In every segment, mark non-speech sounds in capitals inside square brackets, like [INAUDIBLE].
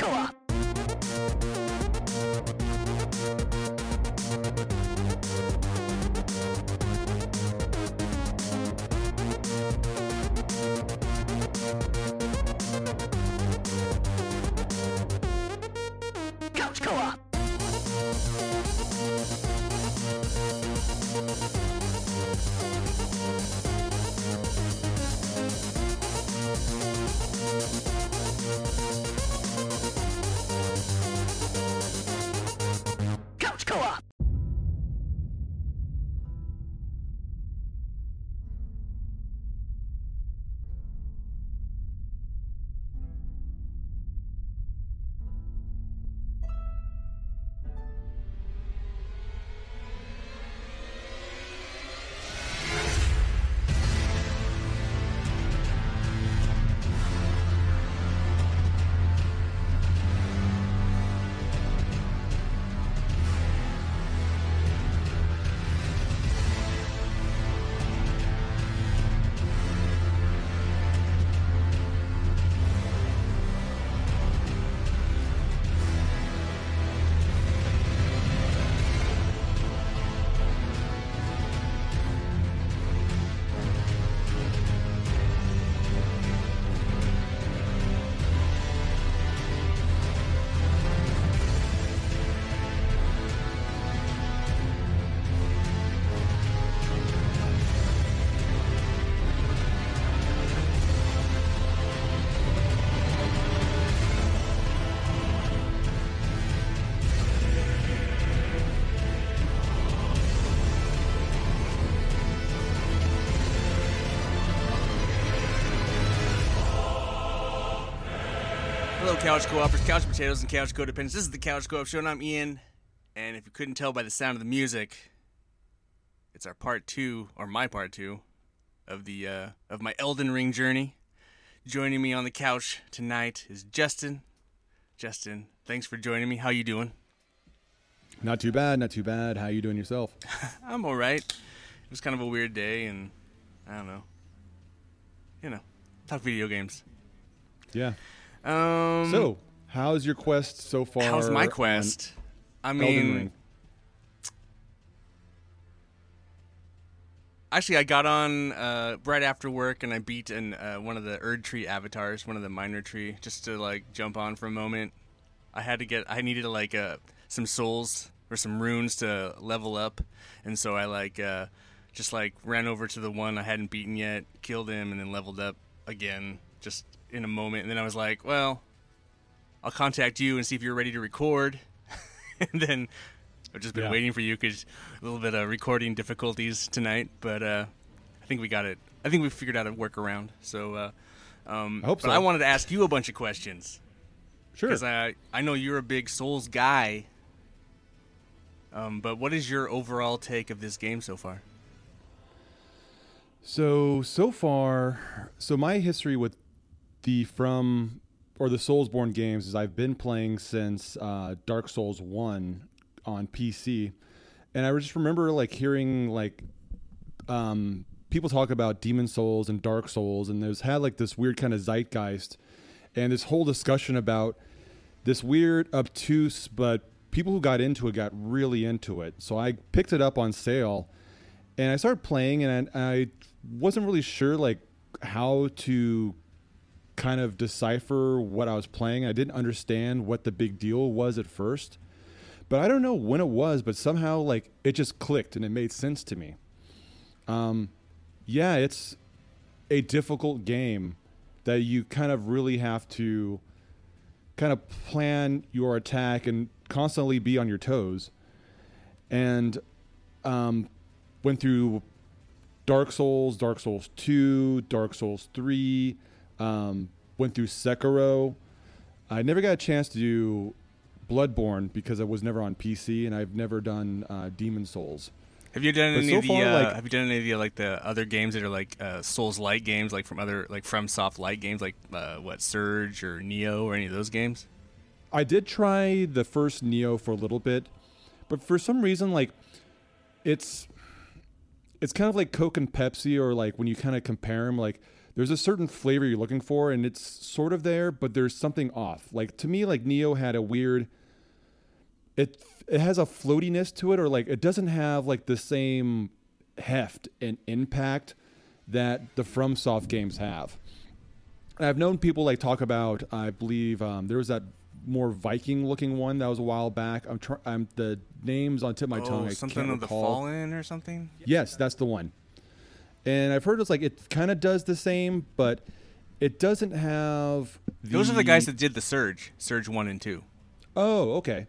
Co-op. Couch Co-opers, Couch Potatoes, and Couch Codependents. This is the Couch Co-op Show, and I'm Ian. And if you couldn't tell by the sound of the music, it's our part two, or my part two, of the uh, of my Elden Ring journey. Joining me on the couch tonight is Justin. Justin, thanks for joining me. How you doing? Not too bad, not too bad. How you doing yourself? [LAUGHS] I'm all right. It was kind of a weird day, and I don't know. You know, talk video games. Yeah. Um, So, how's your quest so far? how's my quest? I mean, Actually, I got on uh, right after work and I beat an, uh, one of the Erd Tree avatars, one of the minor tree, just to like jump on for a moment. I had to get, I needed like uh, some souls or some runes to level up, and so I like uh, just like ran over to the one I hadn't beaten yet, killed him, and then leveled up again, just in a moment. And then I was like, well, I'll contact you and see if you're ready to record, [LAUGHS] and then I've just been Yeah. waiting for you because a little bit of recording difficulties tonight, but uh, I think we got it. I think we figured out a workaround. So, uh, um, I hope so. but. I wanted to ask you a bunch of questions Sure. because I I know you're a big Souls guy. Um, but what is your overall take of this game so far? So so far, so my history with the from or the Soulsborne games is I've been playing since uh, Dark Souls one on PC, and I just remember like hearing like um, people talk about Demon Souls and Dark Souls, and there's had like this weird kind of zeitgeist, and this whole discussion about this weird obtuse but people who got into it got really into it. So I picked it up on sale and I started playing and I, I wasn't really sure like how to kind of decipher what I was playing. I didn't understand what the big deal was at first. But I don't know when it was, but somehow like it just clicked and it made sense to me. Um yeah, it's a difficult game that you kind of really have to kind of plan your attack and constantly be on your toes. And um, went through Dark Souls, Dark Souls 2, Dark Souls 3, um, went through Sekiro. I never got a chance to do Bloodborne because I was never on PC, and I've never done uh, Demon Souls. Have you done But any so of the far, uh, like- Have you done any of the like the other games that are like uh, Souls like games, like from other like from soft light games, like uh, what Surge or Nioh or any of those games? I did try the first Nioh for a little bit, but for some reason, like it's it's kind of like Coke and Pepsi, or like when you kind of compare them, like there's a certain flavor you're looking for, and it's sort of there, but there's something off. Like to me, like Nioh had a weird. It it has a floatiness to it, or like it doesn't have like the same heft and impact that the FromSoft games have. And I've known people like talk about. I believe um, there was that more Viking looking one that was a while back. I'm trying. I'm the names on tip of my oh, tongue. I something can't of the. Fallen or something. Yes, that's the one. And I've heard it's like it kind of does the same, but it doesn't have. The, Those are the guys that did the Surge, Surge one and two. Oh, okay.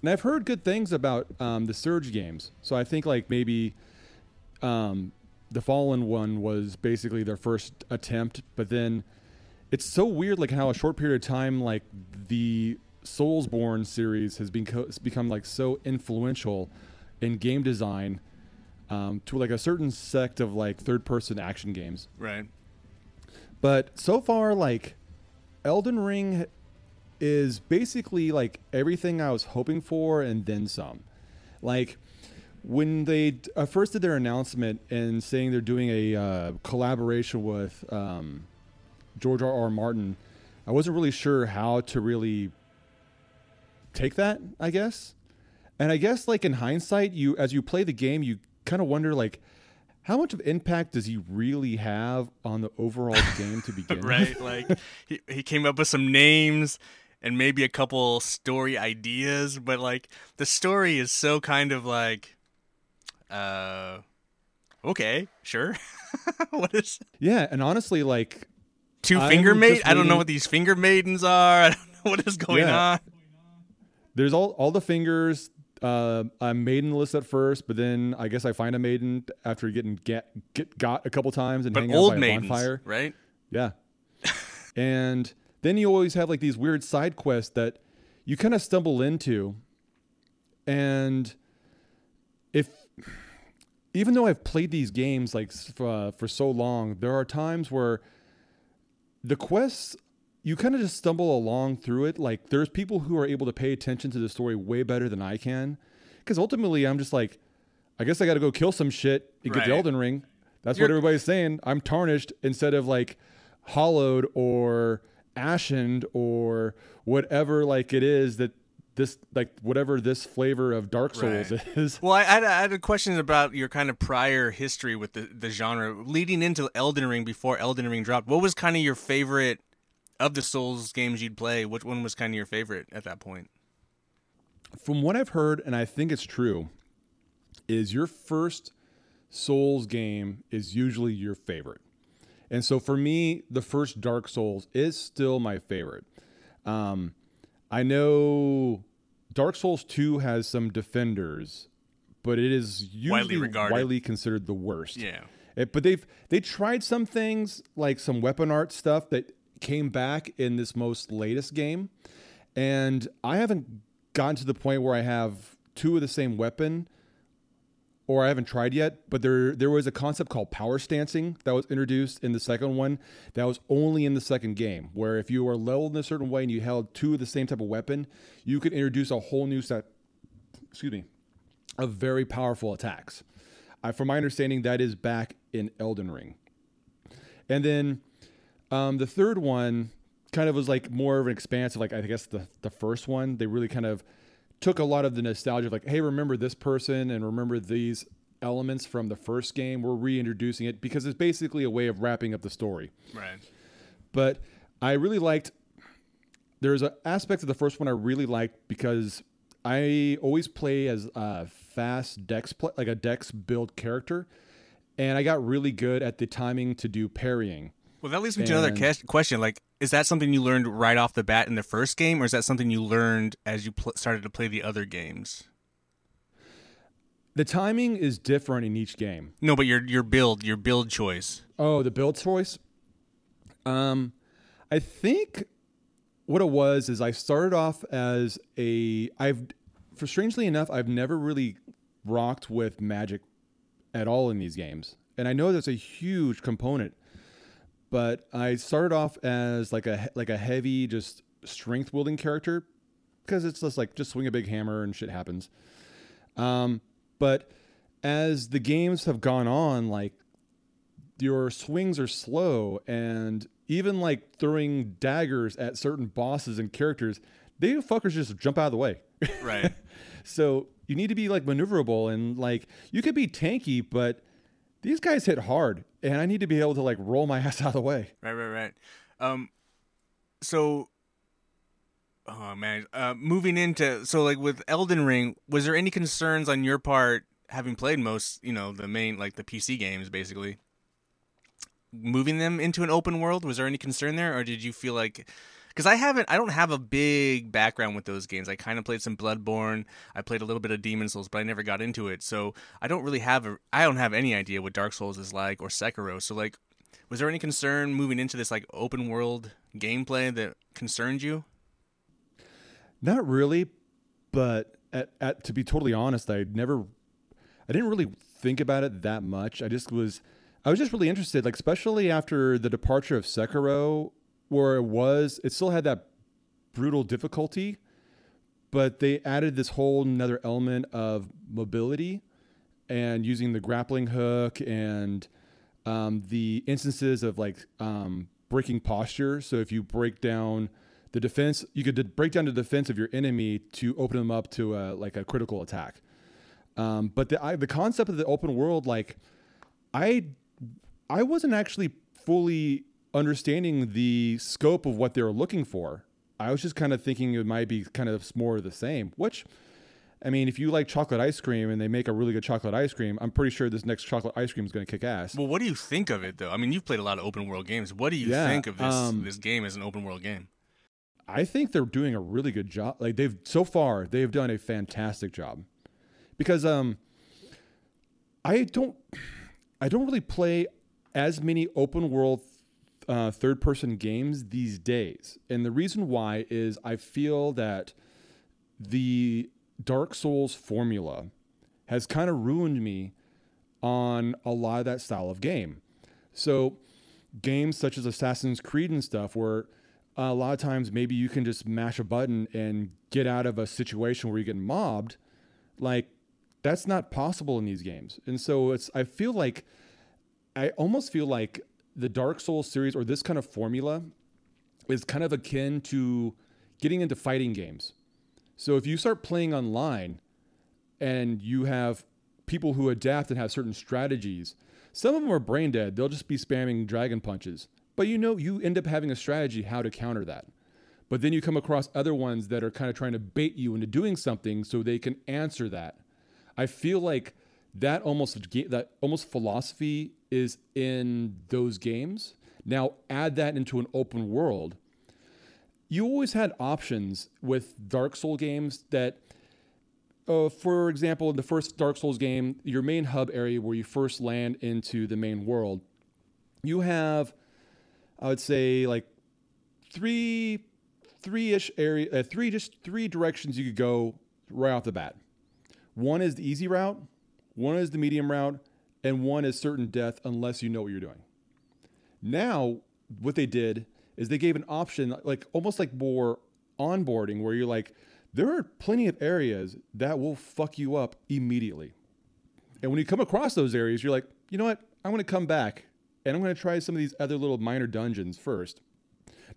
And I've heard good things about um, the Surge games, so I think like maybe um, the Fallen one was basically their first attempt, but then it's so weird, like how a short period of time, like the Soulsborne series has been co- become like so influential in game design um, to like a certain sect of like third person action games. Right. But so far, like Elden Ring is basically like everything I was hoping for and then some. Like when they uh, first did their announcement and saying they're doing a uh, collaboration with um, George R. R. Martin, I wasn't really sure how to really take that. I guess, and I guess like in hindsight, you as you play the game, you kind of wonder like. How much of impact does he really have on the overall game to begin [LAUGHS] with? right. Like he he came up with some names and maybe a couple story ideas, but like the story is so kind of like, uh, okay, sure. [LAUGHS] what is Yeah, and honestly, like two I'm finger maid? I don't know what these finger maidens are. [LAUGHS] I don't know what is going Yeah. on. there's all all the fingers. Uh, I'm maiden list at first, but then I guess I find a maiden after getting get, get got a couple times and But hanging out old by a bonfire. right? Yeah, [LAUGHS] and then you always have like these weird side quests that you kind of stumble into, and if even though I've played these games like uh, for so long, there are times where the quests you kind of just stumble along through it. Like there's people who are able to pay attention to the story way better than I can, because ultimately I'm just like, I guess I got to go kill some shit and get the Elden Ring. That's what You're- everybody's saying. I'm tarnished instead of like hollowed or ashened or whatever like it is that this like whatever this flavor of Dark Souls Right. is. Well, I had, I had a question about your kind of prior history with the, the genre leading into Elden Ring before Elden Ring dropped. What was kind of your favorite of the Souls games you'd play? Which one was kind of your favorite at that point? From what I've heard, and I think it's true, is your first Souls game is usually your favorite. And so for me, the first Dark Souls is still my favorite. Um, I know Dark Souls 2 has some defenders, but it is usually regarded. widely considered the worst. Yeah. It- but they've they tried some things like some weapon art stuff that came back in this most latest game, and I haven't gotten to the point where I have two of the same weapon, or I haven't tried yet. But there there was a concept called power stancing that was introduced in the second one that was only in the second game, where if you were leveled in a certain way and you held two of the same type of weapon, you could introduce a whole new set. Excuse me, of very powerful attacks. Uh, from my understanding, that is back in Elden Ring. And then um, the third one kind of was like more of an expansive, like I guess the the first one. They really kind of took a lot of the nostalgia of like, hey, remember this person and remember these elements from the first game. We're reintroducing it because it's basically a way of wrapping up the story. Right. But I really liked. There's an aspect of the first one I really liked because I always play as a fast dex play, like a dex build character, and I got really good at the timing to do parrying. Well, that leads me to another question. Like, is that something you learned right off the bat in the first game, or is that something you learned as you pl- started to play the other games? The timing is different in each game. No, but your your build, your build choice. Oh, the build choice. Um, I think what it was is I started off as a I've for strangely enough I've never really rocked with magic at all in these games, and I know that's a huge component. But I started off as like a like a heavy just strength wielding character because it's just like just swing a big hammer and shit happens. Um, but as the games have gone on, like your swings are slow and even like throwing daggers at certain bosses and characters, they fuckers just jump out of the way. Right. [LAUGHS] so you need to be like maneuverable and like you could be tanky, but these guys hit hard and I need to be able to like roll my [LAUGHS] ass out of the way. Right, right, right. Um, so, oh man, uh, moving into so like with Elden Ring, was there any concerns on your part having played most, you know, the main like the PC games basically? Moving them into an open world, was there any concern there, or did you feel like? Because I haven't, I don't have a big background with those games. I kind of played some Bloodborne. I played a little bit of Demon Souls, but I never got into it. So I don't really have a, I don't have any idea what Dark Souls is like or Sekiro. So like, was there any concern moving into this like open world gameplay that concerned you? Not really, but at, at to be totally honest, I never, I didn't really think about it that much. I just was, I was just really interested, like especially after the departure of Sekiro, where it was, it still had that brutal difficulty, but they added this whole another element of mobility and using the grappling hook and um, the instances of like um, breaking posture. So if you break down the defense, you could break down the defense of your enemy to open them up to a, like a critical attack. Um, but the I, the concept of the open world, like I I wasn't actually fully understanding the scope of what they were looking for. I was just kind of thinking it might be kind of more of the same, which I mean, if you like chocolate ice cream and they make a really good chocolate ice cream, I'm pretty sure this next chocolate ice cream is going to kick ass. Well, what do you think of it though? I mean, you've played a lot of open world games. What do you Yeah, think of this um, this game as an open world game? I think they're doing a really good job. Like they've so far, they've done a fantastic job. Because um I don't I don't really play as many open world uh, third person games these days. And the reason why is I feel that the Dark Souls formula has kind of ruined me on a lot of that style of game. So, games such as Assassin's Creed and stuff, where a lot of times maybe you can just mash a button and get out of a situation where you get mobbed, like that's not possible in these games. And so it's I feel like I almost feel like the Dark Souls series or this kind of formula is kind of akin to getting into fighting games. So if you start playing online and you have people who adapt and have certain strategies, some of them are brain dead. They'll just be spamming dragon punches. But you know, you end up having a strategy how to counter that. But then you come across other ones that are kind of trying to bait you into doing something so they can answer that. I feel like that almost that almost philosophy is in those games. Now add that into an open world. You always had options with Dark Soul games that uh, for example, in the first Dark Souls game, your main hub area where you first land into the main world, you have, I would say, like three, three-ish area, uh, three just three directions you could go right off the bat. One is the easy route, one is the medium route, and one is certain death unless you know what you're doing. Now, what they did is they gave an option, like almost like more onboarding, where you're like, there are plenty of areas that will fuck you up immediately. And when you come across those areas, you're like, you know what? I'm going to come back and I'm going to try some of these other little minor dungeons first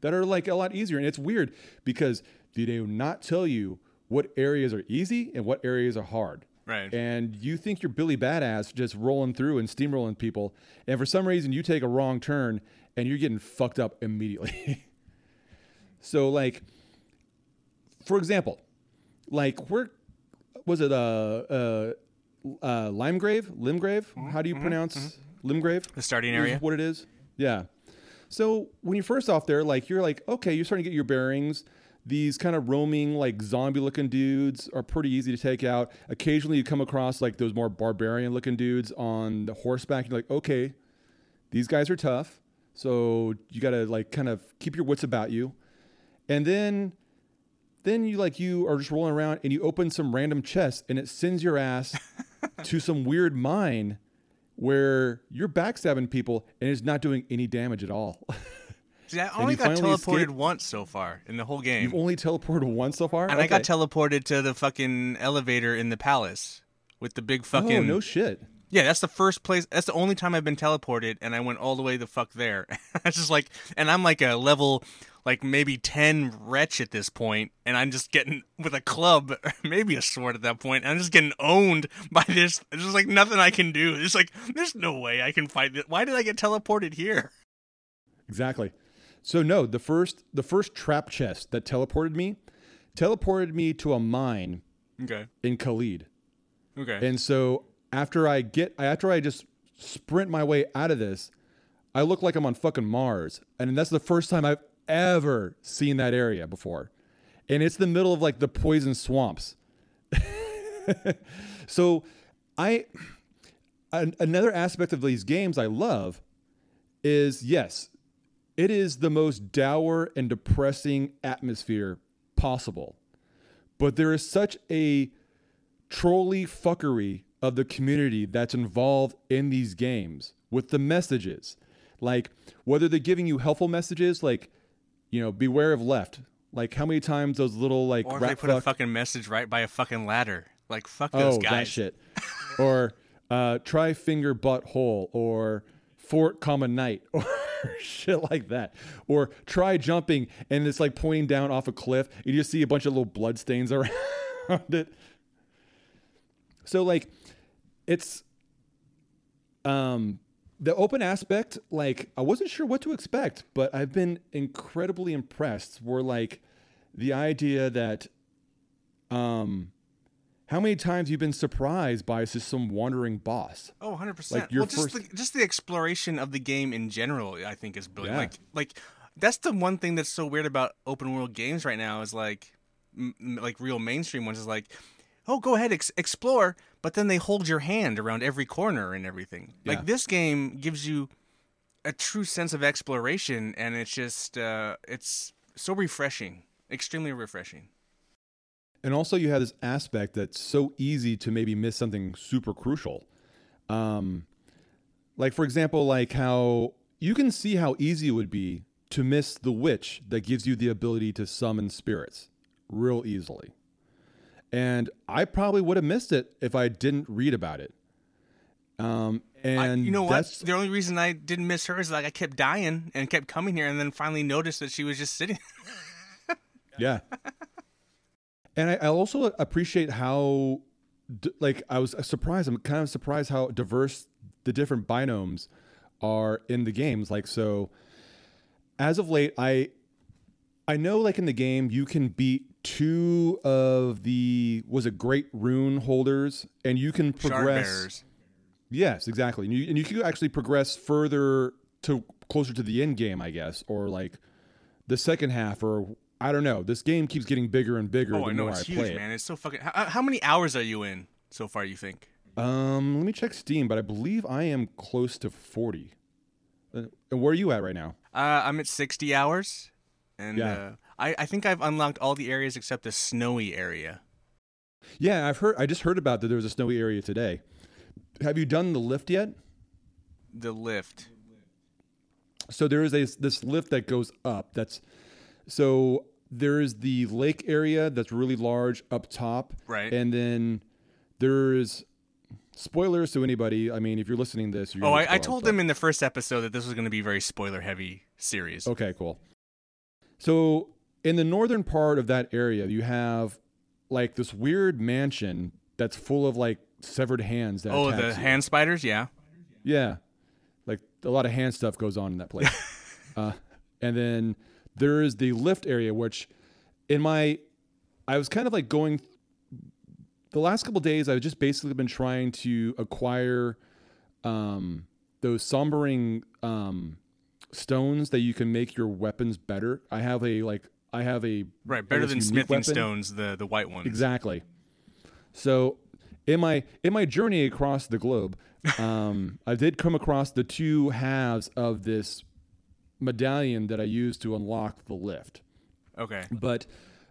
that are like a lot easier. And it's weird because they do not tell you what areas are easy and what areas are hard. Right. And you think you're Billy Badass just rolling through and steamrolling people. And for some reason, you take a wrong turn and you're getting fucked up immediately. [LAUGHS] so, like, for example, like where was it? Uh, uh, uh, Limegrave, Limgrave. How do you pronounce Limgrave? The starting area. what it is. Yeah. So when you're first off there, like you're like, okay, you're starting to get your bearings. These kind of roaming, like zombie looking dudes are pretty easy to take out. Occasionally you come across like those more barbarian looking dudes on the horseback. You're like, okay, these guys are tough. So you got to like kind of keep your wits about you. And then then you like you are just rolling around and you open some random chest and it sends your ass [LAUGHS] to some weird mine where you're backstabbing people and it's not doing any damage at all. [LAUGHS] See, I only got teleported escape? once so far in the whole game. You've only teleported once so far, And I got teleported to the fucking elevator in the palace with the big oh, fucking Oh no shit! Yeah, that's the first place. That's the only time I've been teleported, and I went all the way the fuck there. [LAUGHS] it's just like, and I'm like a level, like maybe ten wretch at this point, and I'm just getting with a club, [LAUGHS] maybe a sword at that point. And I'm just getting owned [LAUGHS] by this. There's just like nothing I can do. It's like there's no way I can fight it. Why did I get teleported here? Exactly. So no, the first the first trap chest that teleported me, teleported me to a mine Okay. in Caelid. Okay. And so after I get after I just sprint my way out of this, I look like I'm on fucking Mars. And that's the first time I've ever seen that area before. And it's the middle of like the poison swamps. [LAUGHS] so I an, another aspect of these games I love is yes, it is the most dour and depressing atmosphere possible. But there is such a trolly fuckery of the community that's involved in these games with the messages. Like whether they're giving you helpful messages like, you know, beware of left. Like how many times those little like or if they put a fucking message right by a fucking ladder. Like fuck those oh, guys. that shit. [LAUGHS] or uh, try finger butt hole or Fort Common Night [LAUGHS] or [LAUGHS] shit like that. Or try jumping and it's like pointing down off a cliff. You just see a bunch of little blood stains [LAUGHS] around it. So like it's um the open aspect, like I wasn't sure what to expect, but I've been incredibly impressed. Were like the idea that um how many times you've been surprised by just some wandering boss? Oh, 100%. Like, your well, just first- the, just the exploration of the game in general, I think is brilliant. Yeah. Like like that's the one thing that's so weird about open world games right now is like m- like real mainstream ones is like oh, go ahead ex- explore, but then they hold your hand around every corner and everything. Yeah. Like this game gives you a true sense of exploration and it's just uh it's so refreshing, extremely refreshing. And also, you have this aspect that's so easy to maybe miss something super crucial. Um, like, for example, like how you can see how easy it would be to miss the witch that gives you the ability to summon spirits real easily. And I probably would have missed it if I didn't read about it. Um, and I, you know what? The only reason I didn't miss her is like I kept dying and kept coming here, and then finally noticed that she was just sitting. [LAUGHS] Yeah. And I, I also appreciate how, like, I was surprised. I'm kind of surprised how diverse the different binomes are in the games. Like, so as of late, I, I know, like in the game, you can beat two of the was it great rune holders, and you can progress. Yes, exactly. And you, and you can actually progress further to closer to the end game, I guess, or like the second half, or I don't know. This game keeps getting bigger and bigger Oh, the I know more it's I huge, play man. It's so fucking. How, how many hours are you in so far? You think? Um, let me check Steam, but I believe I am close to forty. Uh, And where are you at right now? Uh, I'm at 60 hours, and Yeah. uh, I I think I've unlocked all the areas except the snowy area. Yeah, I've heard. I just heard about that. There was a snowy area today. Have you done the lift yet? The lift. So there is a this lift that goes up. That's so there is the lake area that's really large up top, Right. And then there's spoilers to anybody. I mean, if you're listening to this, you're Oh, I, I told them in the first episode that this was going to be a very spoiler heavy series. Okay, cool. So in the northern part of that area, you have like this weird mansion that's full of like severed hands. That Oh, the you. hand spiders, yeah. Yeah, like a lot of hand stuff goes on in that place. [LAUGHS] uh, and then there is the lift area, which in my, I was kind of like going. The last couple days, I've just basically been trying to acquire um, those sombering um, stones that you can make your weapons better. I have a like, I have a Right, better than smithing weapon. stones, the the white ones. Exactly. So, in my in my journey across the globe, um, I did come across the two halves of this medallion that I use to unlock the lift, Okay. but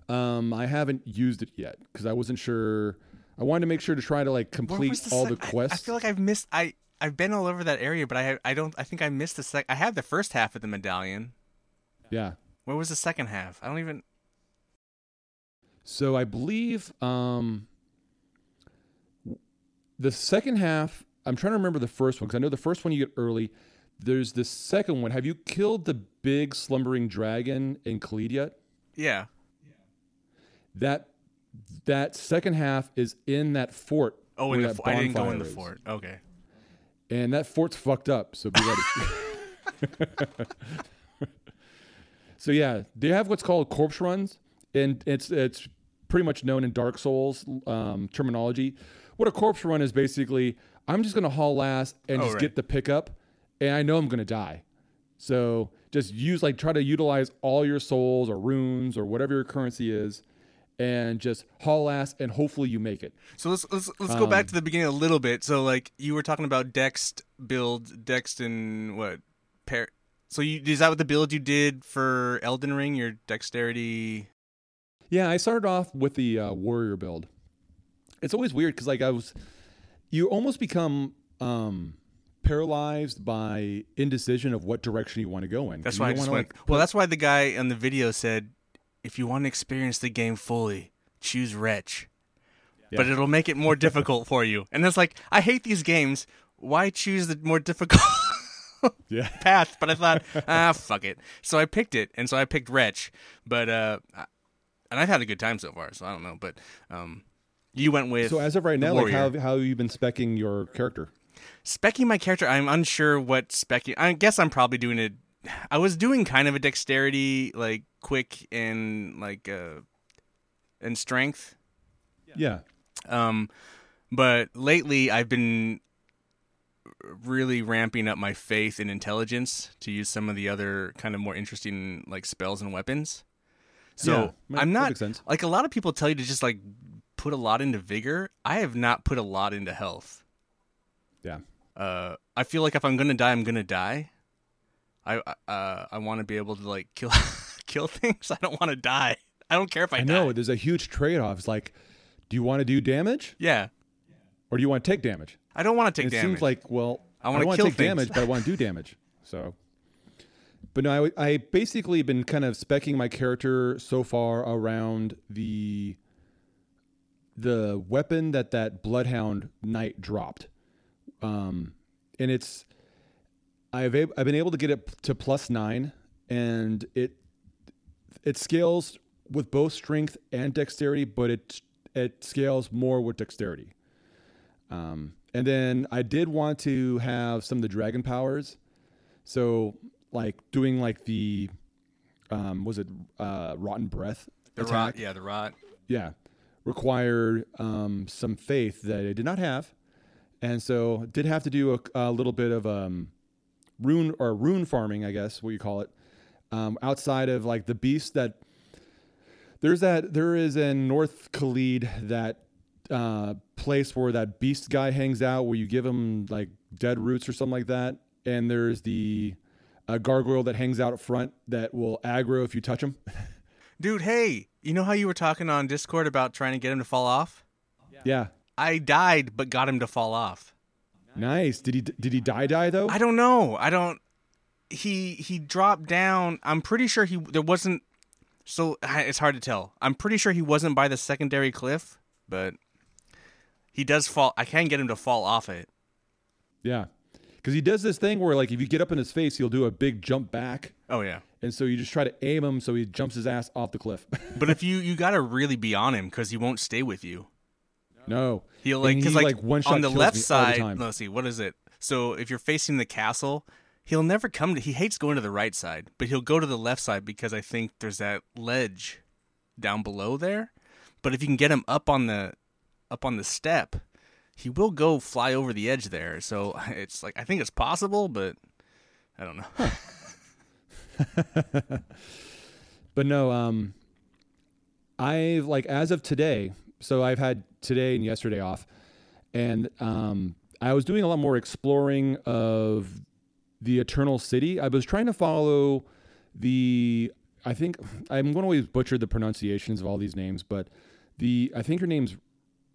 um, I haven't used it yet because I wasn't sure. I wanted to make sure to try to like complete the all sec- the quests. I, feel like I've missed. I I've been all over that area, but I I don't. I think I missed the sec. I had the first half of the medallion. yeah. Where was the second half? I don't even. So I believe um, the second half I'm trying to remember the first one because I know the first one you get early. There's the second one. Have you killed the big slumbering dragon in Caelid yet? Yeah. That that second half is in that fort. Oh, in the that I didn't go in the is. fort. Okay. and that fort's fucked up. So be ready. [LAUGHS] so yeah, they have what's called corpse runs, and it's it's pretty much known in Dark Souls um, terminology. What a corpse run is basically, I'm just gonna haul ass and Oh, just right. get the pickup, and I know I'm gonna die. So just use like try to utilize all your souls or runes or whatever your currency is, and just haul ass, and hopefully you make it. So let's let's let's go back Um, to the beginning a little bit. So like you were talking about Dext build, Dext and what? pair. so you is that what the build you did for Elden Ring? Your dexterity. Yeah, I started off with the uh, warrior build. It's always weird because like I was, you almost become um, paralyzed by indecision of what direction you want to go in. That's You why I just went. like, well, that's why the guy on the video said, if you want to experience the game fully, choose Wretch. But it'll make it more [LAUGHS] difficult for you. And it's like, I hate these games. Why choose the more difficult [LAUGHS] yeah, [LAUGHS] path? But I thought, ah, fuck it. So I picked it, and so I picked Wretch. But uh, and I've had a good time so far. So I don't know. But um, you went with So as of right now, like how how have you been specking your character? Specking my character, I'm unsure what specking. I guess I'm probably doing it. I was doing kind of a dexterity, like quick and like uh, and strength. Yeah, Um, but lately I've been really ramping up my faith and intelligence to use some of the other kind of more interesting like spells and weapons. So Yeah, I'm not sense. like a lot of people tell you to just like put a lot into vigor. I have not put a lot into health. yeah, uh, I feel like if I'm gonna die, I'm gonna die. I uh, I want to be able to like kill [LAUGHS] kill things. [LAUGHS] I don't want to die. I don't care if I, I know. die. There's a huge trade off. It's like, do you want to do damage Yeah, or do you want to take damage? I don't want to take it damage. It seems like well, I wanna to take things. damage, but I want to do damage. So, but no, I, I basically been kind of specking my character so far around the the weapon that that bloodhound knight dropped, um, and it's I've ab- I've been able to get it to plus nine, and it it scales with both strength and dexterity, but it it scales more with dexterity. Um, and then I did want to have some of the dragon powers, so like doing like the um, was it uh, rotten breath the attack? rot. Yeah, the rot. yeah, required um, some faith that I did not have, and so did have to do a, a little bit of um, rune or rune farming, I guess what you call it, um, outside of like the beast that there's that there is in North Caelid that uh, place where that beast guy hangs out, where you give him like dead roots or something like that, and there's the uh, gargoyle that hangs out up front that will aggro if you touch him. [LAUGHS] Dude, hey, you know how you were talking on Discord about trying to get him to fall off? yeah, I died, but got him to fall off. nice. Did he did he die die though? I don't know. I don't. He he dropped down. I'm pretty sure he there wasn't. So it's hard to tell. I'm pretty sure he wasn't by the secondary cliff, but he does fall. I can get him to fall off it. Yeah. Because he does this thing where, like, if you get up in his face, he'll do a big jump back. Oh yeah. And so you just try to aim him so he jumps his ass off the cliff. [LAUGHS] But if you you gotta really be on him because he won't stay with you. No. He'll like because he, like, one-shot on the left all the side. Let's see, what is it? So if you're facing the castle, he'll never come to. He hates going to the right side, but he'll go to the left side because I think there's that ledge down below there. But if you can get him up on the up on the step, he will go fly over the edge there. So [LAUGHS] it's like I think it's possible, but I don't know. [LAUGHS] But no, um, I've, like, as of today, so I've had today and yesterday off. And um, I was doing a lot more exploring of the Eternal City. I was trying to follow the. I think I'm going to always butcher the pronunciations of all these names, but the I think her name's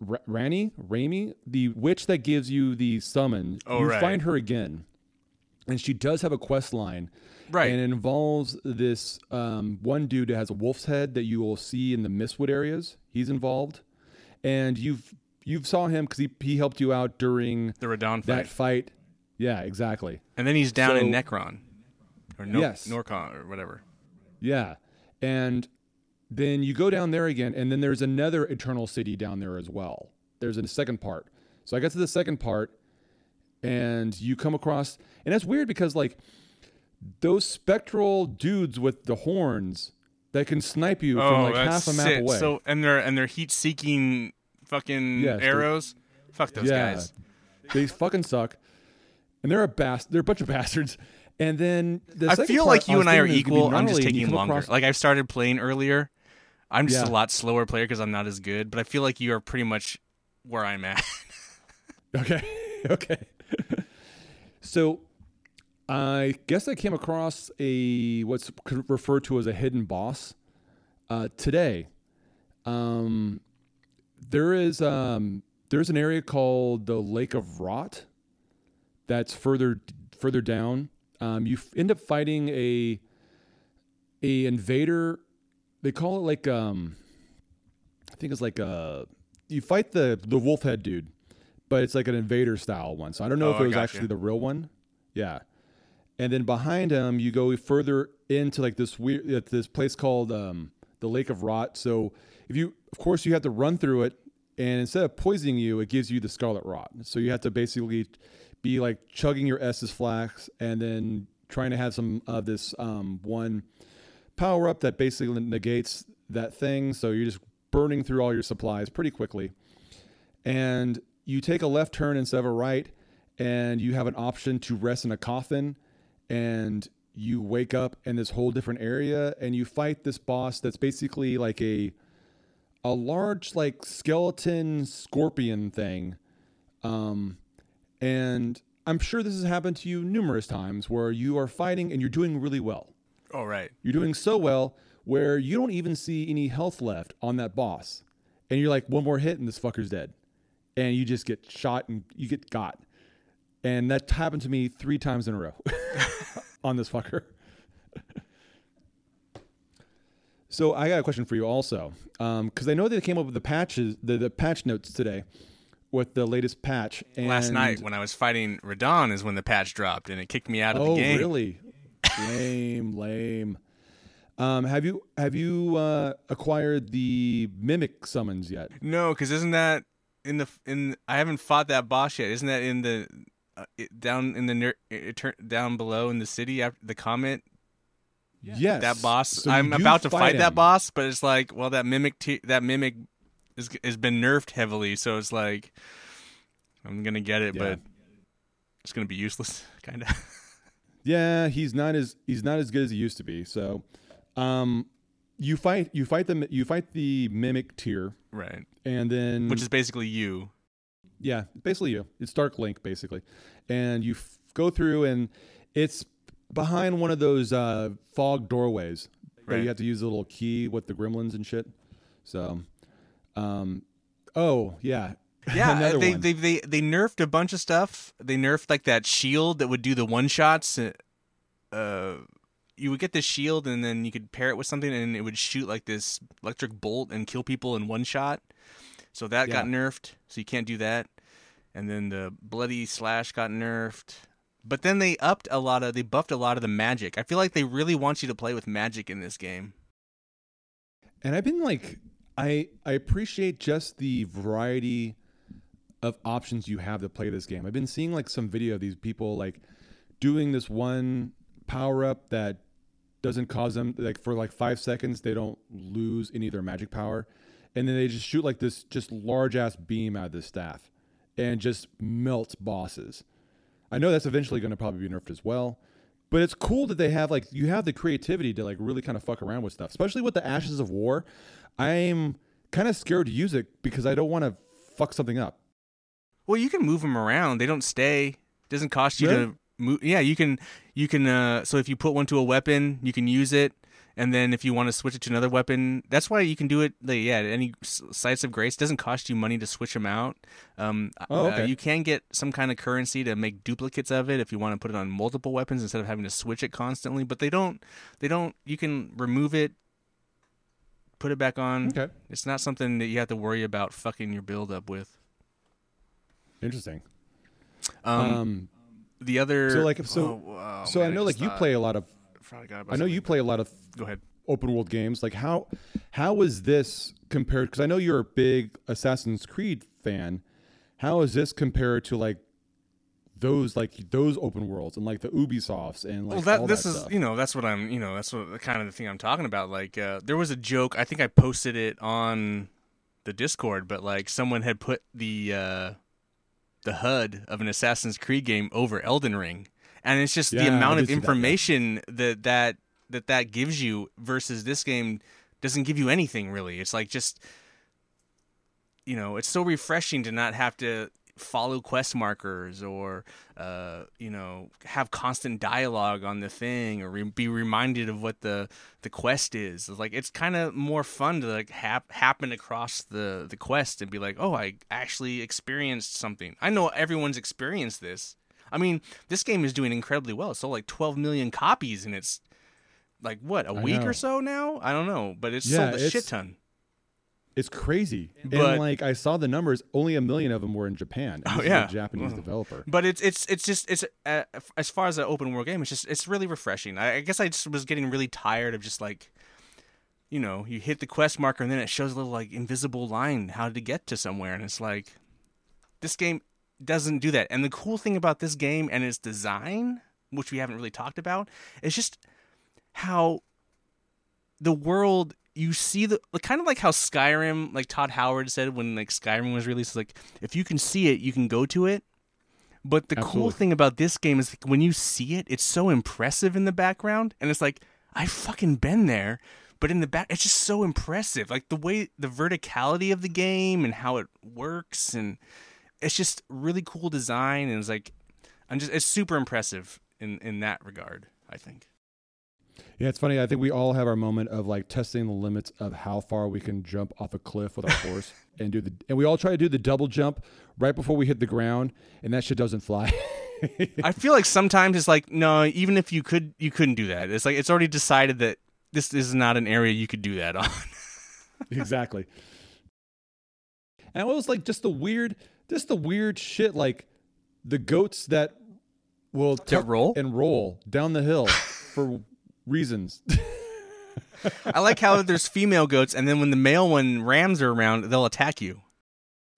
R- Ranni, Rami, the witch that gives you the summon. Oh, you right. find her again, and she does have a quest line, Right. And it involves this um, one dude that has a wolf's head that you will see in the Mistwood areas. He's involved, and you've you've saw him because he he helped you out during The Radahn that fight. fight. Yeah, exactly. And then he's down in Necron. Or no- Yes. Norcon or whatever. Yeah. And then you go down there again, and then there's another Eternal City down there as well. There's a second part. So I get to the second part, and you come across, and that's weird because, like, those spectral dudes with the horns that can snipe you from oh, like half a map Oh, sick. away. So and they're and they're heat seeking fucking Yes, arrows. Fuck those yeah, guys. they fucking suck, and they're a bast. They're a bunch of [LAUGHS] bastards. And then the I feel part, like you was and I are thinking it was gonna be equal. I'm just gnarly, and you taking longer. across- Like I've started playing earlier. I'm just Yeah. a lot slower player because I'm not as good. But I feel like you are pretty much where I'm at. [LAUGHS] Okay. [LAUGHS] okay. so I guess I came across a what's referred to as a hidden boss uh, today. Um, there is um, there's an area called the Lake of Rot that's further further down. Um, you f- end up fighting a a invader. They call it like um, I think it's like a you fight the the wolf head dude but it's like an invader style one. So I don't know Oh, if it was actually the real one. Yeah. And then behind him, you go further into like this weird uh, this place called um, the Lake of Rot. So if you, of course, you have to run through it, and instead of poisoning you, it gives you the Scarlet Rot. So you have to basically be like chugging your Estus flask, and then trying to have some of this um, one power up that basically negates that thing. So you're just burning through all your supplies pretty quickly and you take a left turn instead of a right, and you have an option to rest in a coffin, and you wake up in this whole different area, and you fight this boss that's basically like a a large like skeleton scorpion thing, um, and I'm sure this has happened to you numerous times where you are fighting and you're doing really well. oh right. You're doing so well where you don't even see any health left on that boss. And you're like, one more hit and this fucker's dead. And you just get shot and you get got. And that happened to me three times in a row [LAUGHS] on this fucker. [LAUGHS] so I got a question for you also. Because I know they came up with the patches, the, the patch notes today with the latest patch. And Last night when I was fighting Radahn is when the patch dropped and it kicked me out of Oh, the game. Oh, really? lame, [LAUGHS] lame. Um, have you have you uh, acquired the mimic summons yet? No, because isn't that in the in? I haven't fought that boss yet. Isn't that in the uh, it, down in the ner- it, turn down below in the city after the comment? Yes. That boss. So I'm about to fight that boss, but it's like, well, that mimic t- that mimic is has been nerfed heavily, so it's like I'm gonna get it, Yeah. but it's gonna be useless, [LAUGHS] kind of. Yeah, he's not as he's not as good as he used to be. So, um, you fight you fight the you fight the Mimic Tear, right. and then Which is basically you. Yeah, basically you. It's Dark Link, basically, and you f- go through, and it's behind one of those uh, fog doorways that Right. you have to use a little key with the gremlins and shit. So, um, oh yeah, [LAUGHS] Yeah, they, one. they they they nerfed a bunch of stuff. They nerfed like that shield that would do the one shots. Uh, you would get this shield and then you could pair it with something and it would shoot like this electric bolt and kill people in one shot. So that got nerfed. So you can't do that. And then the bloody slash got nerfed. But then they upped a lot of they buffed a lot of the magic. I feel like they really want you to play with magic in this game. and I've been like, I I appreciate just the variety of options you have to play this game. I've been seeing like some video of these people like doing this one power up that doesn't cause them like for like five seconds they don't lose any of their magic power, and then they just shoot like this just large ass beam out of the staff, and just melts bosses. I know that's eventually going to probably be nerfed as well, but it's cool that they have like you have the creativity to like really kind of fuck around with stuff, especially with the Ashes of War. I'm kind of scared to use it because I don't want to fuck something up. Well, you can move them around. They don't stay. It doesn't cost you Really? to move. Yeah, you can. You can. Uh, so if you put one to a weapon, you can use it, and then if you want to switch it to another weapon, that's why you can do it. Like, yeah, any sites of grace doesn't cost you money to switch them out. Um, Oh, uh, okay. you can get some kind of currency to make duplicates of it if you want to put it on multiple weapons instead of having to switch it constantly. But they don't. They don't. You can remove it, put it back on. Okay. It's not something that you have to worry about fucking your build up with. Interesting. Um, Um, the other so like so oh, oh, so man, I know like just you play a lot of forgot about I know you play a lot of Go ahead. open world games. Like how how is this compared? Because I know you're a big Assassin's Creed fan. How is this compared to like those like those open worlds and like the Ubisofts and like well, that this that is stuff? you know that's what I'm you know that's what the kind of the thing I'm talking about. Like uh, there was a joke I think I posted it on the Discord, but like someone had put the uh, the HUD of an Assassin's Creed game over Elden Ring, and it's just the Yeah, I amount of see that, information that that that that gives you versus this game doesn't give you anything really. It's like just you know it's so refreshing to not have to follow quest markers or uh, you know have constant dialogue on the thing or re- be reminded of what the the quest is. It's like it's kind of more fun to like hap- happen across the the quest and be like oh i actually experienced something. I know everyone's experienced this i mean this game is doing incredibly well it sold like 12 million copies and it's like what a I week know. or so now i don't know but it's Yeah, sold a it's- shit ton It's crazy. But- and like I saw the numbers, only a million of them were in Japan. Oh, yeah. a Japanese developer. But it's it's it's just it's uh, as far as an open world game, it's just it's really refreshing. I, I guess I just was getting really tired of just like, you know, you hit the quest marker and then it shows a little like invisible line how to get to somewhere, and it's like, this game doesn't do that. And the cool thing about this game and its design, which we haven't really talked about, is just how the world you see the like, kind of like how Skyrim, like Todd Howard said when like Skyrim was released, like if you can see it, you can go to it. But the cool thing about this game is like, when you see it, it's so impressive in the background, and it's like I've fucking been there. But in the back, it's just so impressive, like the way the verticality of the game and how it works, and it's just really cool design, and it's like I'm just it's super impressive in in that regard. I think. Yeah, it's funny. I think we all have our moment of like testing the limits of how far we can jump off a cliff with our horse [LAUGHS] and do the and we all try to do the double jump right before we hit the ground and that shit doesn't fly. I [LAUGHS] feel like sometimes it's like no, even if you could, you couldn't do that. It's like it's already decided that this is not an area you could do that on. [LAUGHS] exactly. And it was like just the weird just the weird shit like the goats that will tuck roll? and roll down the hill for reasons. [LAUGHS] I like how there's female goats, and then when the male one rams are around, they'll attack you.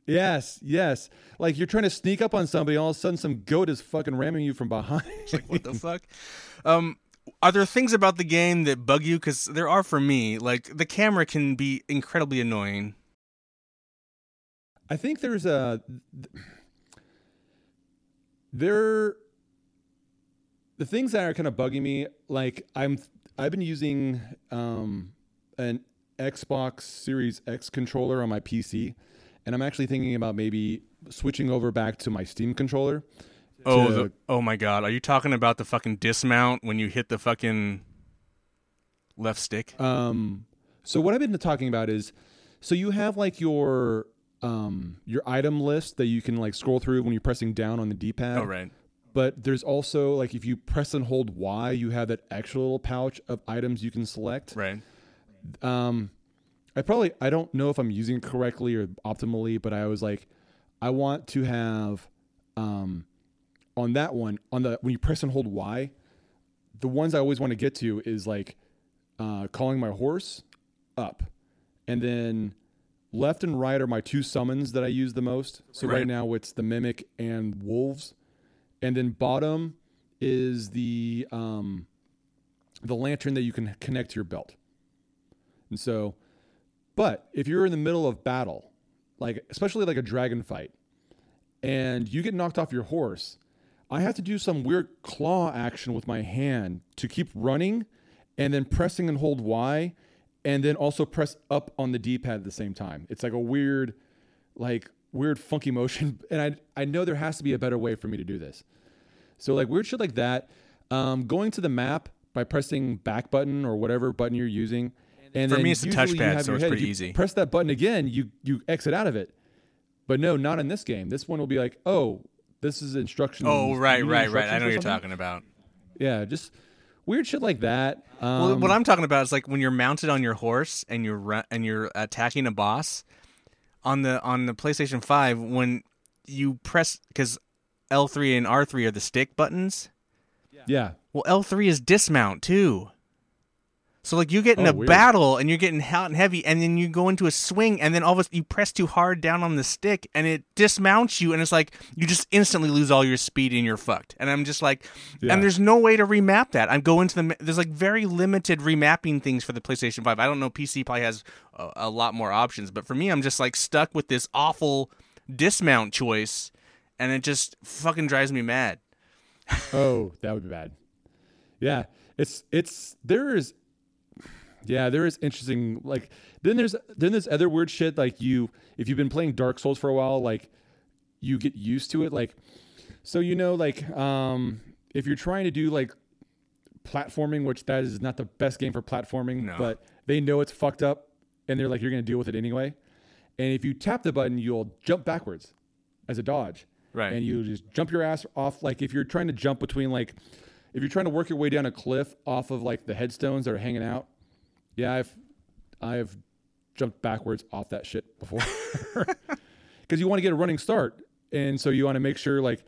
yes, yes. Like you're trying to sneak up on somebody, all of a sudden some goat is fucking ramming you from behind. Like what the fuck? Um, are there things about the game that bug you? Because there are for me. Like the camera can be incredibly annoying. I think there's a there the things that are kind of bugging me like I'm I've been using um an Xbox Series X controller on my PC and I'm actually thinking about maybe switching over back to my Steam controller. Oh, the, oh my god! Are you talking about the fucking dismount when you hit the fucking left stick? Um, so what I've been talking about is, so you have like your um your item list that you can like scroll through when you're pressing down on the D-pad. oh right. But there's also like if you press and hold Y, you have that extra little pouch of items you can select. Right. Um, I probably I don't know if I'm using it correctly or optimally, but I was like, I want to have um on that one on the when you press and hold Y, the ones I always want to get to is like uh, calling my horse up, and then left and right are my two summons that I use the most. So right, Right. now it's the mimic and wolves, and then bottom is the um, the lantern that you can connect to your belt. And so, but if you're in the middle of battle, like especially like a dragon fight, and you get knocked off your horse, I have to do some weird claw action with my hand to keep running and then pressing and hold Y and then also press up on the D-pad at the same time. It's like a weird like weird funky motion [LAUGHS] and I I know there has to be a better way for me to do this. So like weird shit like that. Um, going to the map by pressing back button or whatever button you're using. And For then me, it's you touchpad, so it's head. pretty easy. Press that button again, you you exit out of it. But no, not in this game. This one will be like, oh, this is instructions. Oh right, right, right. I know what you're talking about. Yeah, just weird shit like that. Um, Well, what I'm talking about is like when you're mounted on your horse and you're ru- and you're attacking a boss on the on the PlayStation 5 when you press because L3 and R3 are the stick buttons. Yeah. Well, L3 is dismount too. So like you get in Oh, a weird. battle and you're getting hot and heavy, and then you go into a swing, and then all of a sudden you press too hard down on the stick, and it dismounts you, and it's like you just instantly lose all your speed and you're fucked. And I'm just like, Yeah. and there's no way to remap that. I'm going to the there's like very limited remapping things for the PlayStation Five. I don't know. PC probably has a, a lot more options, but for me, I'm just like stuck with this awful dismount choice, and it just fucking drives me mad. Oh, that would be bad. Yeah, it's it's there is, yeah, there is interesting. Like then there's then there's other weird shit. Like you, if you've been playing Dark Souls for a while, like you get used to it. Like so, you know, like um, if you're trying to do like platforming, which that is not the best game for platforming, No. but they know it's fucked up, and they're like, you're gonna deal with it anyway. And if you tap the button, you'll jump backwards as a dodge Right. and you just jump your ass off like if you're trying to jump between like if you're trying to work your way down a cliff off of like the headstones that are hanging out yeah i've i've jumped backwards off that shit before [LAUGHS] because you want to get a running start and so you want to make sure like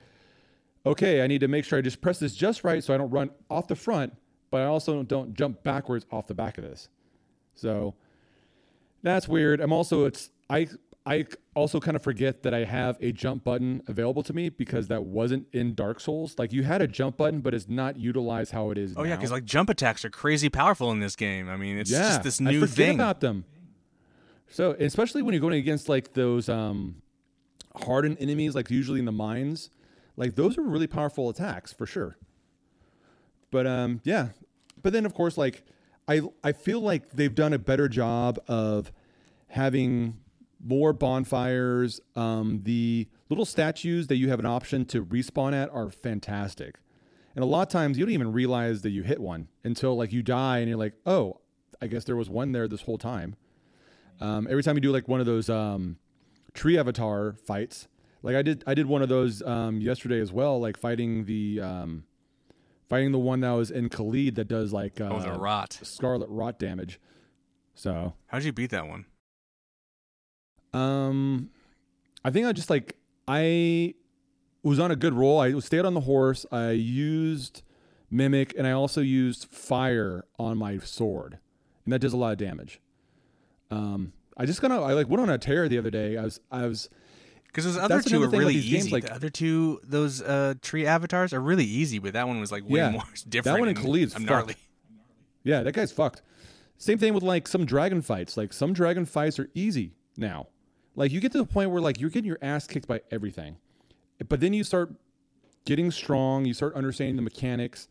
okay i need to make sure i just press this just right so i don't run off the front but i also don't jump backwards off the back of this so that's weird. I'm also it's I I also kind of forget that I have a jump button available to me because that wasn't in Dark Souls. Like you had a jump button, but it's not utilized how it is. Oh yeah, because like jump attacks are crazy powerful in this game. I mean, it's yeah, just this I new forget thing. about them. So especially when you're going against like those um, hardened enemies, like usually in the mines, like those are really powerful attacks for sure. But um, yeah, but then of course, like I I feel like they've done a better job of having more bonfires. Um, the little statues that you have an option to respawn at are fantastic. And a lot of times you don't even realize that you hit one until like you die and you're like, oh, I guess there was one there this whole time. Um, every time you do like one of those um, tree avatar fights, like I did, I did one of those um, yesterday as well, like fighting the um, fighting the one that was in Caelid that does like uh, oh, the rot. scarlet rot damage. So How'd you beat that one? Um, I think I just like I was on a good roll. I stayed on the horse. I used mimic, and I also used fire on my sword, and that does a lot of damage. Um, I just kind of I like went on a tear the other day. I was I was Because those other two are really these games, easy. like- the other two, those uh, tree avatars, are really easy, but that one was like way Yeah. more [LAUGHS] different. That one in Caelid's I'm gnarly. yeah that guy's fucked. Same thing with like some dragon fights. Like some dragon fights are easy now. Like you get to the point where like you're getting your ass kicked by everything, but then you start getting strong. You start understanding the mechanics,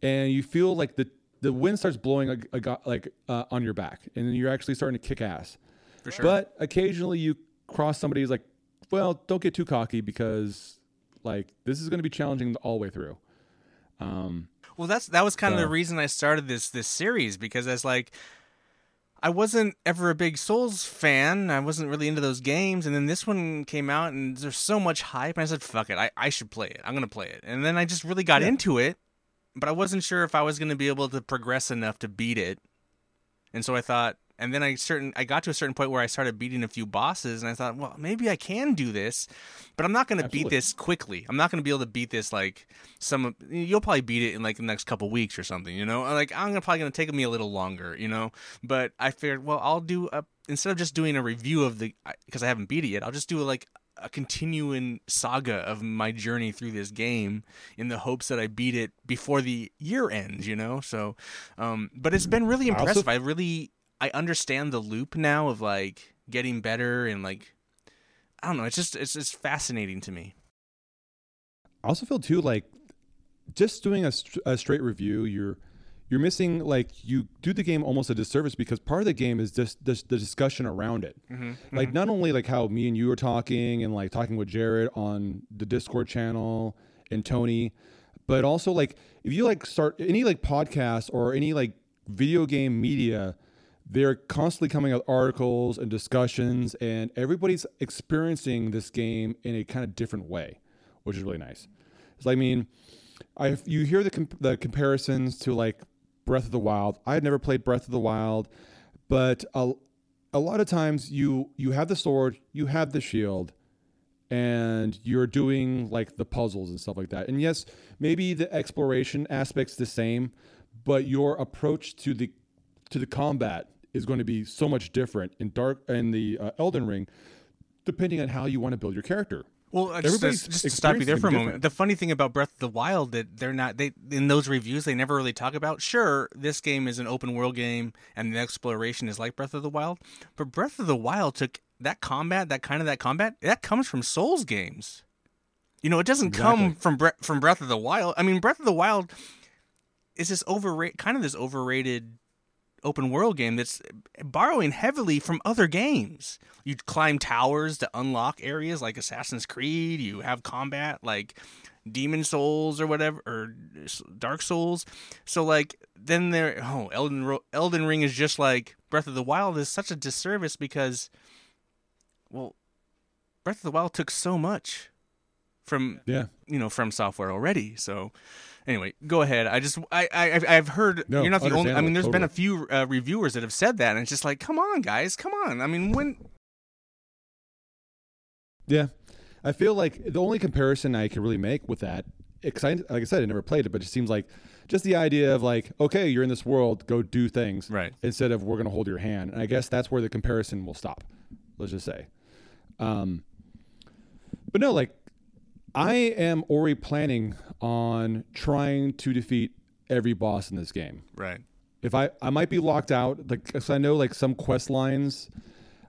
and you feel like the the wind starts blowing a, a, like uh, on your back, and then you're actually starting to kick ass. For sure. But occasionally you cross somebody who's like, well, don't get too cocky because like this is going to be challenging all the way through. Um, Well, that's that was kind of the reason I started this this series because as like I wasn't ever a big Souls fan. I wasn't really into those games, and then this one came out, and there's so much hype, and I said, "Fuck it, I, I should play it. I'm gonna play it." And then I just really got Yeah. into it, but I wasn't sure if I was gonna be able to progress enough to beat it. And so I thought, and then I certain I got to a certain point where I started beating a few bosses, and I thought, well, maybe I can do this, but I'm not going to beat this quickly. I'm not going to be able to beat this like some. You'll probably beat it in like the next couple weeks or something, you know. Like I'm gonna, probably going to take me a little longer, you know. But I figured, well, I'll do a instead of just doing a review of the because I haven't beat it yet. I'll just do like a continuing saga of my journey through this game in the hopes that I beat it before the year ends, you know? So um but it's been really I also- impressive. I really I understand the loop now of like getting better and like I don't know, it's just it's just fascinating to me. I also feel too like just doing a, a straight review, you're you're missing like you do the game almost a disservice because part of the game is just, just the discussion around it. Mm-hmm. Like not only like how me and you were talking and like talking with Jared on the Discord channel and Tony, but also like if you like start any like podcast or any like video game media, they're constantly coming out articles and discussions, and everybody's experiencing this game in a kind of different way, which is really nice. So I mean, I you hear the comp- the comparisons to like Breath of the Wild. I had never played Breath of the Wild, but a, a lot of times you you have the sword, you have the shield, and you're doing like the puzzles and stuff like that. And yes, maybe the exploration aspect's the same, but your approach to the to the combat is going to be so much different in dark in the uh, Elden Ring, depending on how you want to build your character. Well, just, to, just to stop you there for a moment. The funny thing about Breath of the Wild that they're not they in those reviews they never really talk about. Sure, this game is an open world game and the exploration is like Breath of the Wild, but Breath of the Wild took that combat, that kind of that combat, that comes from Souls games. You know, it doesn't exactly. come from Bre- from Breath of the Wild. I mean, Breath of the Wild is this overrated kind of this overrated open world game that's borrowing heavily from other games. You climb towers to unlock areas like Assassin's Creed. You have combat like Demon Souls or whatever, or Dark Souls. So like then there, oh Elden Elden Ring is just like Breath of the Wild is such a disservice because, well, Breath of the Wild took so much from yeah you know from software already. So anyway, go ahead. I just I, I I've heard no, you're not the only. I mean, there's totally. been a few uh, reviewers that have said that, and it's just like, come on, guys, come on. I mean, when. Yeah, I feel like the only comparison I can really make with that, because I, like I said, I never played it, but it seems like just the idea of like, okay, you're in this world, go do things, right? Instead of we're going to hold your hand, and I guess that's where the comparison will stop. Let's just say, um, but no, like I am already planning on trying to defeat every boss in this game. Right. If I I might be locked out, like cause I know like some quest lines,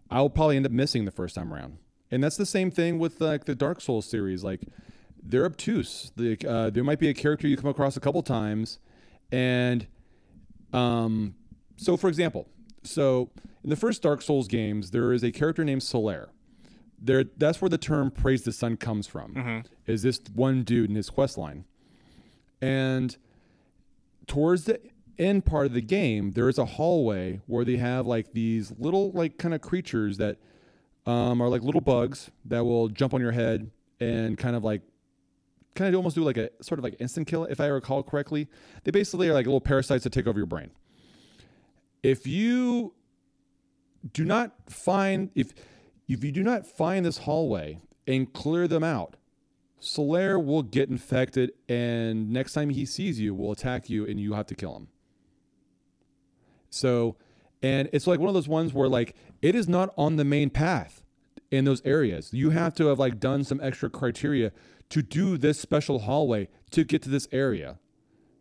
I'll probably end up missing the first time around. And that's the same thing with like the Dark Souls series. Like they're obtuse. Like uh, there might be a character you come across a couple times, and um, so for example, so in the first Dark Souls games, there is a character named Solaire there that's where the term praise the sun comes from mm-hmm. is this one dude in his quest line. And towards the end part of the game there is a hallway where they have like these little like kind of creatures that um, are like little bugs that will jump on your head and kind of like kind of almost do like a sort of like instant kill if i recall correctly. They basically are like little parasites that take over your brain. If you do not find if if you do not find this hallway and clear them out, Solaire will get infected, and next time he sees you, will attack you, and you have to kill him. So, and it's like one of those ones where like it is not on the main path in those areas. You have to have like done some extra criteria to do this special hallway to get to this area,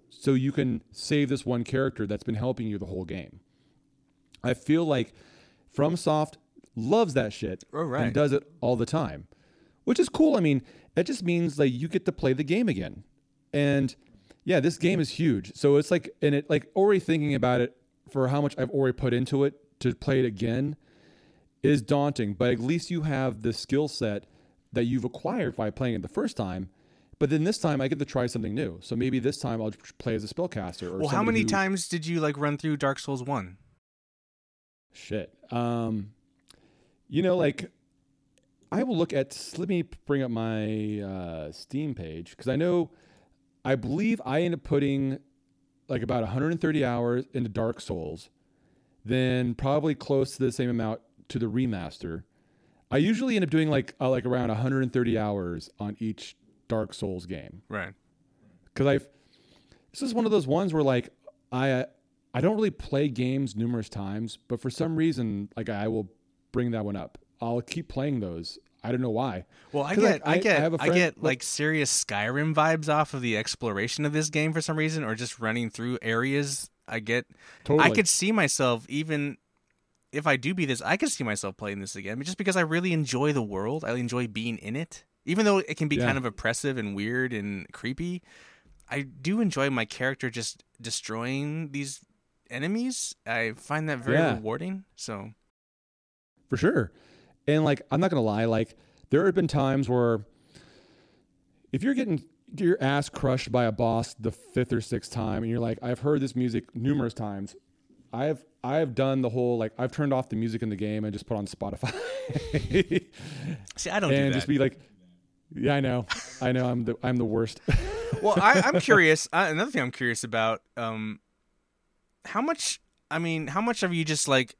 so you can save this one character that's been helping you the whole game. I feel like FromSoft loves that shit oh, right. and does it all the time, which is cool. I mean, it just means like you get to play the game again. And yeah, this game is huge. So it's like, and it like already thinking about it for how much I've already put into it to play it again is daunting. But at least you have the skill set that you've acquired by playing it the first time. But then this time I get to try something new. So maybe this time I'll play as a spellcaster. Or well, how many who... times did you like run through Dark Souls one? Shit. Um, you know, like I will look at. Let me bring up my uh, Steam page because I know, I believe I end up putting like about 130 hours into Dark Souls, then probably close to the same amount to the remaster. I usually end up doing like uh, like around 130 hours on each Dark Souls game. Right. Because I've this is one of those ones where like I I don't really play games numerous times, but for some reason like I will bring that one up. I'll keep playing those. I don't know why. Well, I get, like, I, I, get, I, friend, I get like, like serious Skyrim vibes off of the exploration of this game for some reason, or just running through areas. I get, totally. I could see myself even if I do beat this, I could see myself playing this again, just because I really enjoy the world. I enjoy being in it, even though it can be yeah. kind of oppressive and weird and creepy. I do enjoy my character just destroying these enemies. I find that very yeah. rewarding. So for sure. And like, I'm not gonna lie, like there have been times where if you're getting your ass crushed by a boss the fifth or sixth time, and you're like, I've heard this music numerous times. I've I've done the whole like I've turned off the music in the game and just put on Spotify. [LAUGHS] See, I don't and do just be like, yeah, I know, I know, I'm the I'm the worst. [LAUGHS] well, I, am curious. Uh, another thing I'm curious about, um, how much? I mean, how much have you just like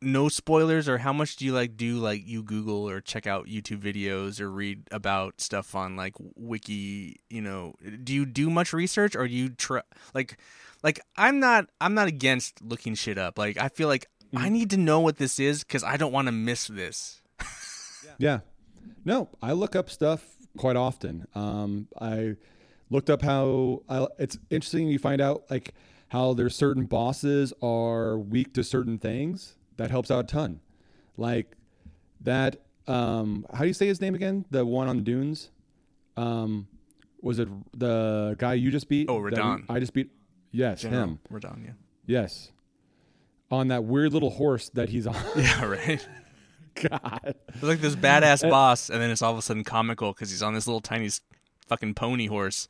no spoilers, or how much do you like do like you Google or check out YouTube videos or read about stuff on like wiki? You know, do you do much research or do you try like like I'm not I'm not against looking shit up. Like I feel like I Mm-hmm. need to know what this is because I don't want to miss this. Yeah. No, I look up stuff quite often. Um, I looked up how I, it's interesting. You find out like how there's certain bosses are weak to certain things. That helps out a ton. Like that. Um, how do you say his name again? The one on the dunes. Um, was it the guy you just beat? Oh, Radahn. I just beat. Yes, him. We're. Yeah. Yes. On that weird little horse that he's on. [LAUGHS] Yeah. Right. [LAUGHS] God. It's like this badass boss, and then it's all of a sudden comical because he's on this little tiny fucking pony horse.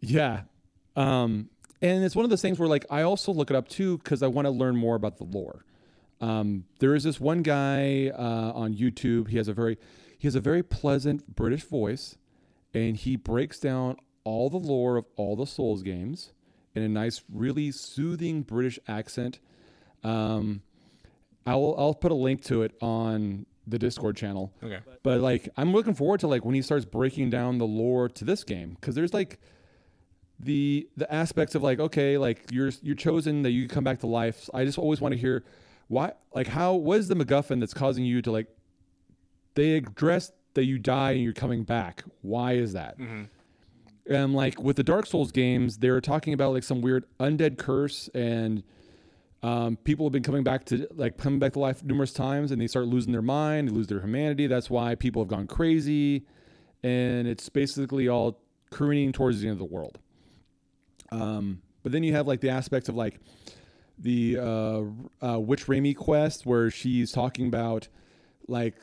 Yeah. Um, and it's one of those things where like I also look it up too because I want to learn more about the lore. Um, there is this one guy uh, on YouTube. He has a very he has a very pleasant British voice, and he breaks down all the lore of all the Souls games in a nice, really soothing British accent. Um, I'll I'll put a link to it on the Discord channel. Okay. But like, I'm looking forward to like when he starts breaking down the lore to this game because there's like the the aspects of like okay, like you're you're chosen that you come back to life. I just always want to hear why, like how what is the MacGuffin that's causing you to like they address that you die and you're coming back. Why is that? And like with the Dark Souls games, they were talking about like some weird undead curse and um, people have been coming back to like coming back to life numerous times and they start losing their mind, they lose their humanity. That's why people have gone crazy. And it's basically all careening towards the end of the world. Um, but then you have like the aspects of like the uh, uh, Witch Ranni quest where she's talking about like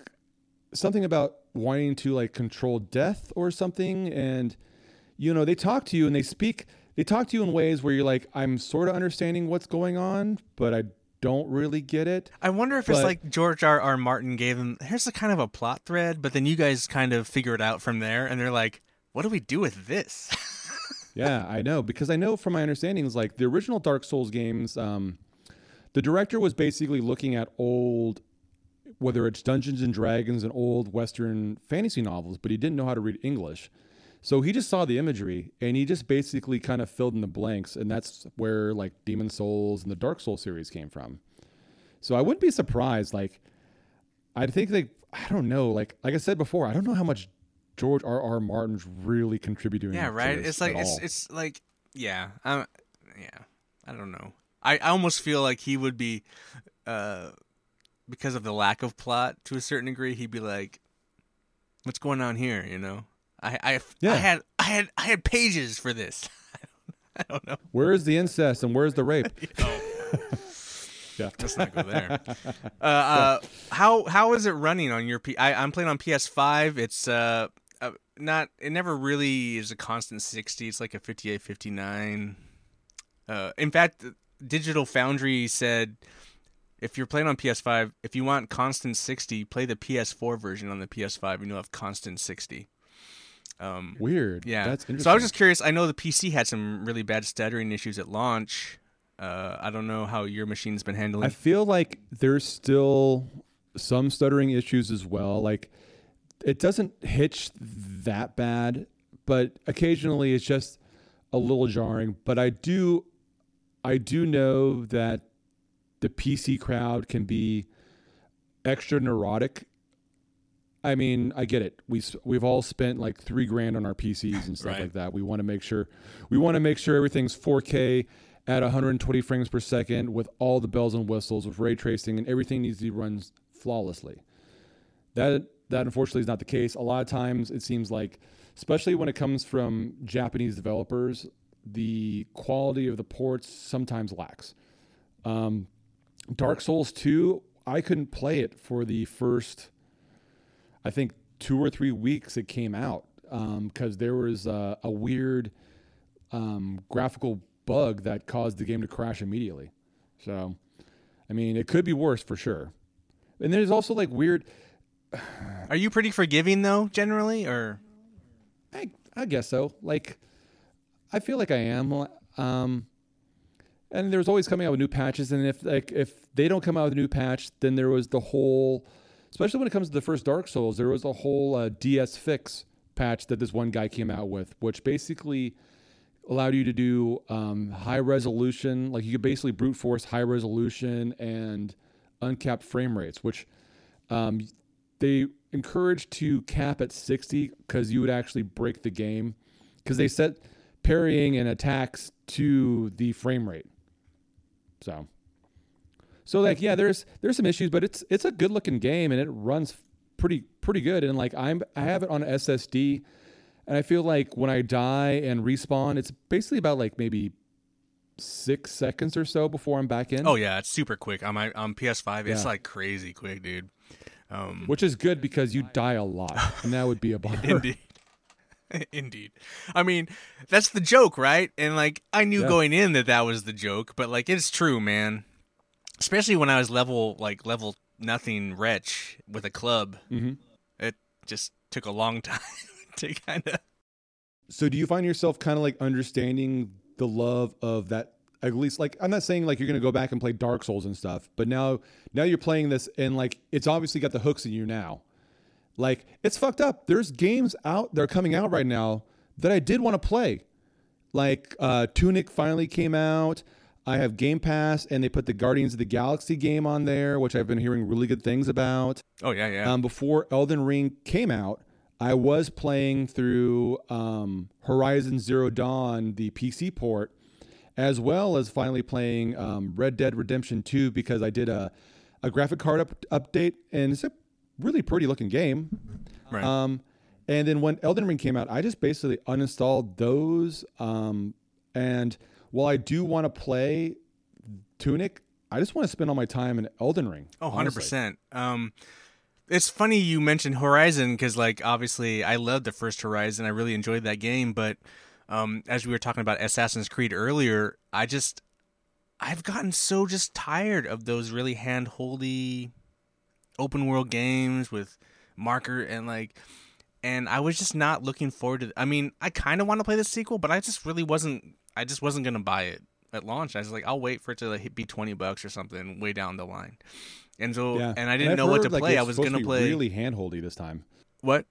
something about wanting to like control death or something. And, you know, they talk to you and they speak, they talk to you in ways where you're like, I'm sort of understanding what's going on, but I don't really get it. I wonder if it's like George R. R. Martin gave them. Here's a kind of a plot thread, but then you guys kind of figure it out from there, and they're like, "What do we do with this?" [LAUGHS] yeah, I know because I know from my understandings, like the original Dark Souls games, um, the director was basically looking at old, whether it's Dungeons and Dragons and old Western fantasy novels, but he didn't know how to read English, so he just saw the imagery and he just basically kind of filled in the blanks, and that's where like Demon Souls and the Dark Souls series came from. So I wouldn't be surprised. Like, I think like I don't know. Like like I said before, I don't know how much George R. R. Martin's really contributing. yeah, right. It's like it's all. it's like yeah, um, yeah. I don't know. I, I almost feel like he would be, uh, because of the lack of plot to a certain degree. He'd be like, "What's going on here?" You know. I I, Yeah. I had I had I had pages for this. [LAUGHS] I don't know. Where's the incest and where's the rape? [LAUGHS] [LAUGHS] yeah. Let's not go there. uh, uh, how how is it running on your P? I, I'm playing on PS5. It's uh not. It never really is a constant 60. It's like a 58, 59. Uh, in fact, Digital Foundry said if you're playing on PS5, if you want constant 60, play the PS4 version on the PS5, and you'll have constant 60. Um, Weird. yeah. That's interesting. So I was just curious. I know the PC had some really bad stuttering issues at launch. Uh, I don't know how your machine's been handling. I feel like there's still some stuttering issues as well. Like it doesn't hitch that bad, but occasionally it's just a little jarring. But I do, I do know that the PC crowd can be extra neurotic. I mean, I get it. We we've all spent like three grand on our PCs and stuff Right. like that. We want to make sure we want to make sure everything's 4K at 120 frames per second with all the bells and whistles with ray tracing and everything needs to be run flawlessly. That that unfortunately is not the case. A lot of times it seems like, especially when it comes from Japanese developers, the quality of the ports sometimes lacks. Um, Dark Souls 2, I couldn't play it for the first, I think, two or three weeks it came out because there was a, a weird um, graphical bug that caused the game to crash immediately. So, I mean, it could be worse for sure. And there's also like weird. Are you pretty forgiving though, generally, or I, I guess so. Like, I feel like I am. Um, and there's always coming out with new patches. And if like if they don't come out with a new patch, then there was the whole, especially when it comes to the first Dark Souls, there was a whole uh, DS fix patch that this one guy came out with, which basically allowed you to do um, high resolution, like you could basically brute force high resolution and uncapped frame rates, which um, they encouraged to cap at 60 because you would actually break the game because they set parrying and attacks to the frame rate. So, so like yeah, there's there's some issues, but it's it's a good looking game and it runs pretty pretty good. And like I'm I have it on SSD, and I feel like when I die and respawn, it's basically about like maybe six seconds or so before I'm back in. Oh yeah, it's super quick my on PS5. It's like crazy quick, dude. Um, Which is good because you die a lot, and that would be a [LAUGHS] bummer. Indeed. [LAUGHS] Indeed. I mean, that's the joke, right? And like I knew yeah. going in that that was the joke, but like it's true, man. Especially when I was level like level nothing wretch with a club. Mm-hmm. It just took a long [LAUGHS] time to kind of So do you find yourself kind of like understanding the love of that at least like I'm not saying like you're gonna go back and play Dark Souls and stuff, but now now you're playing this and like it's obviously got the hooks in you now. Like it's fucked up. There's games out that are coming out right now that I did want to play. Like uh, Tunic finally came out. I have Game Pass, and they put the Guardians of the Galaxy game on there, which I've been hearing really good things about. Oh yeah, yeah. Um, before Elden Ring came out, I was playing through um, Horizon Zero Dawn, the PC port, as well as finally playing um, Red Dead Redemption 2 because I did a, a graphic card up, update and it's a really pretty looking game. Right. Um, and then when Elden Ring came out, I just basically uninstalled those. Um, and while I do want to play Tunic, I just want to spend all my time in Elden Ring. Oh, 100%. Um, it's funny you mentioned Horizon because, like, obviously I loved the first Horizon. I really enjoyed that game, but um, as we were talking about Assassin's Creed earlier, I just I've gotten so just tired of those really hand-holdy open world games with marker and like and I was just not looking forward to I mean, I kind of want to play the sequel, but I just really wasn't I just wasn't going to buy it at launch. I was like I'll wait for it to like, be 20 bucks or something way down the line. And so yeah. and I didn't and know what to play. I was going to play really handholdy this time. What?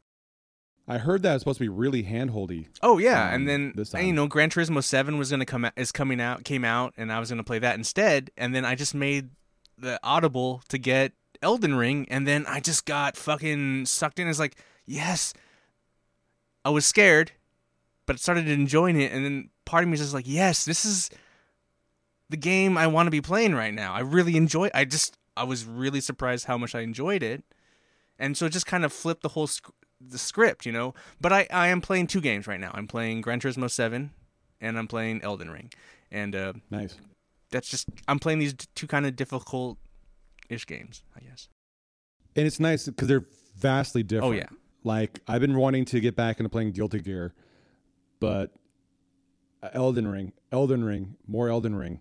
I heard that it's supposed to be really handholdy. Oh yeah, um, and then this and, you know Gran Turismo Seven was gonna come out, is coming out came out, and I was gonna play that instead. And then I just made the Audible to get Elden Ring, and then I just got fucking sucked in. It's like yes, I was scared, but started enjoying it, and then part of me is just like yes, this is the game I want to be playing right now. I really enjoy. I just I was really surprised how much I enjoyed it, and so it just kind of flipped the whole the script, you know. But I, I am playing two games right now. I'm playing Gran Turismo Seven, and I'm playing Elden Ring, and uh, nice. That's just I'm playing these two kind of difficult ish games, I guess. And it's nice because they're vastly different. Oh yeah. Like I've been wanting to get back into playing Guilty Gear, but Elden Ring, Elden Ring, more Elden Ring.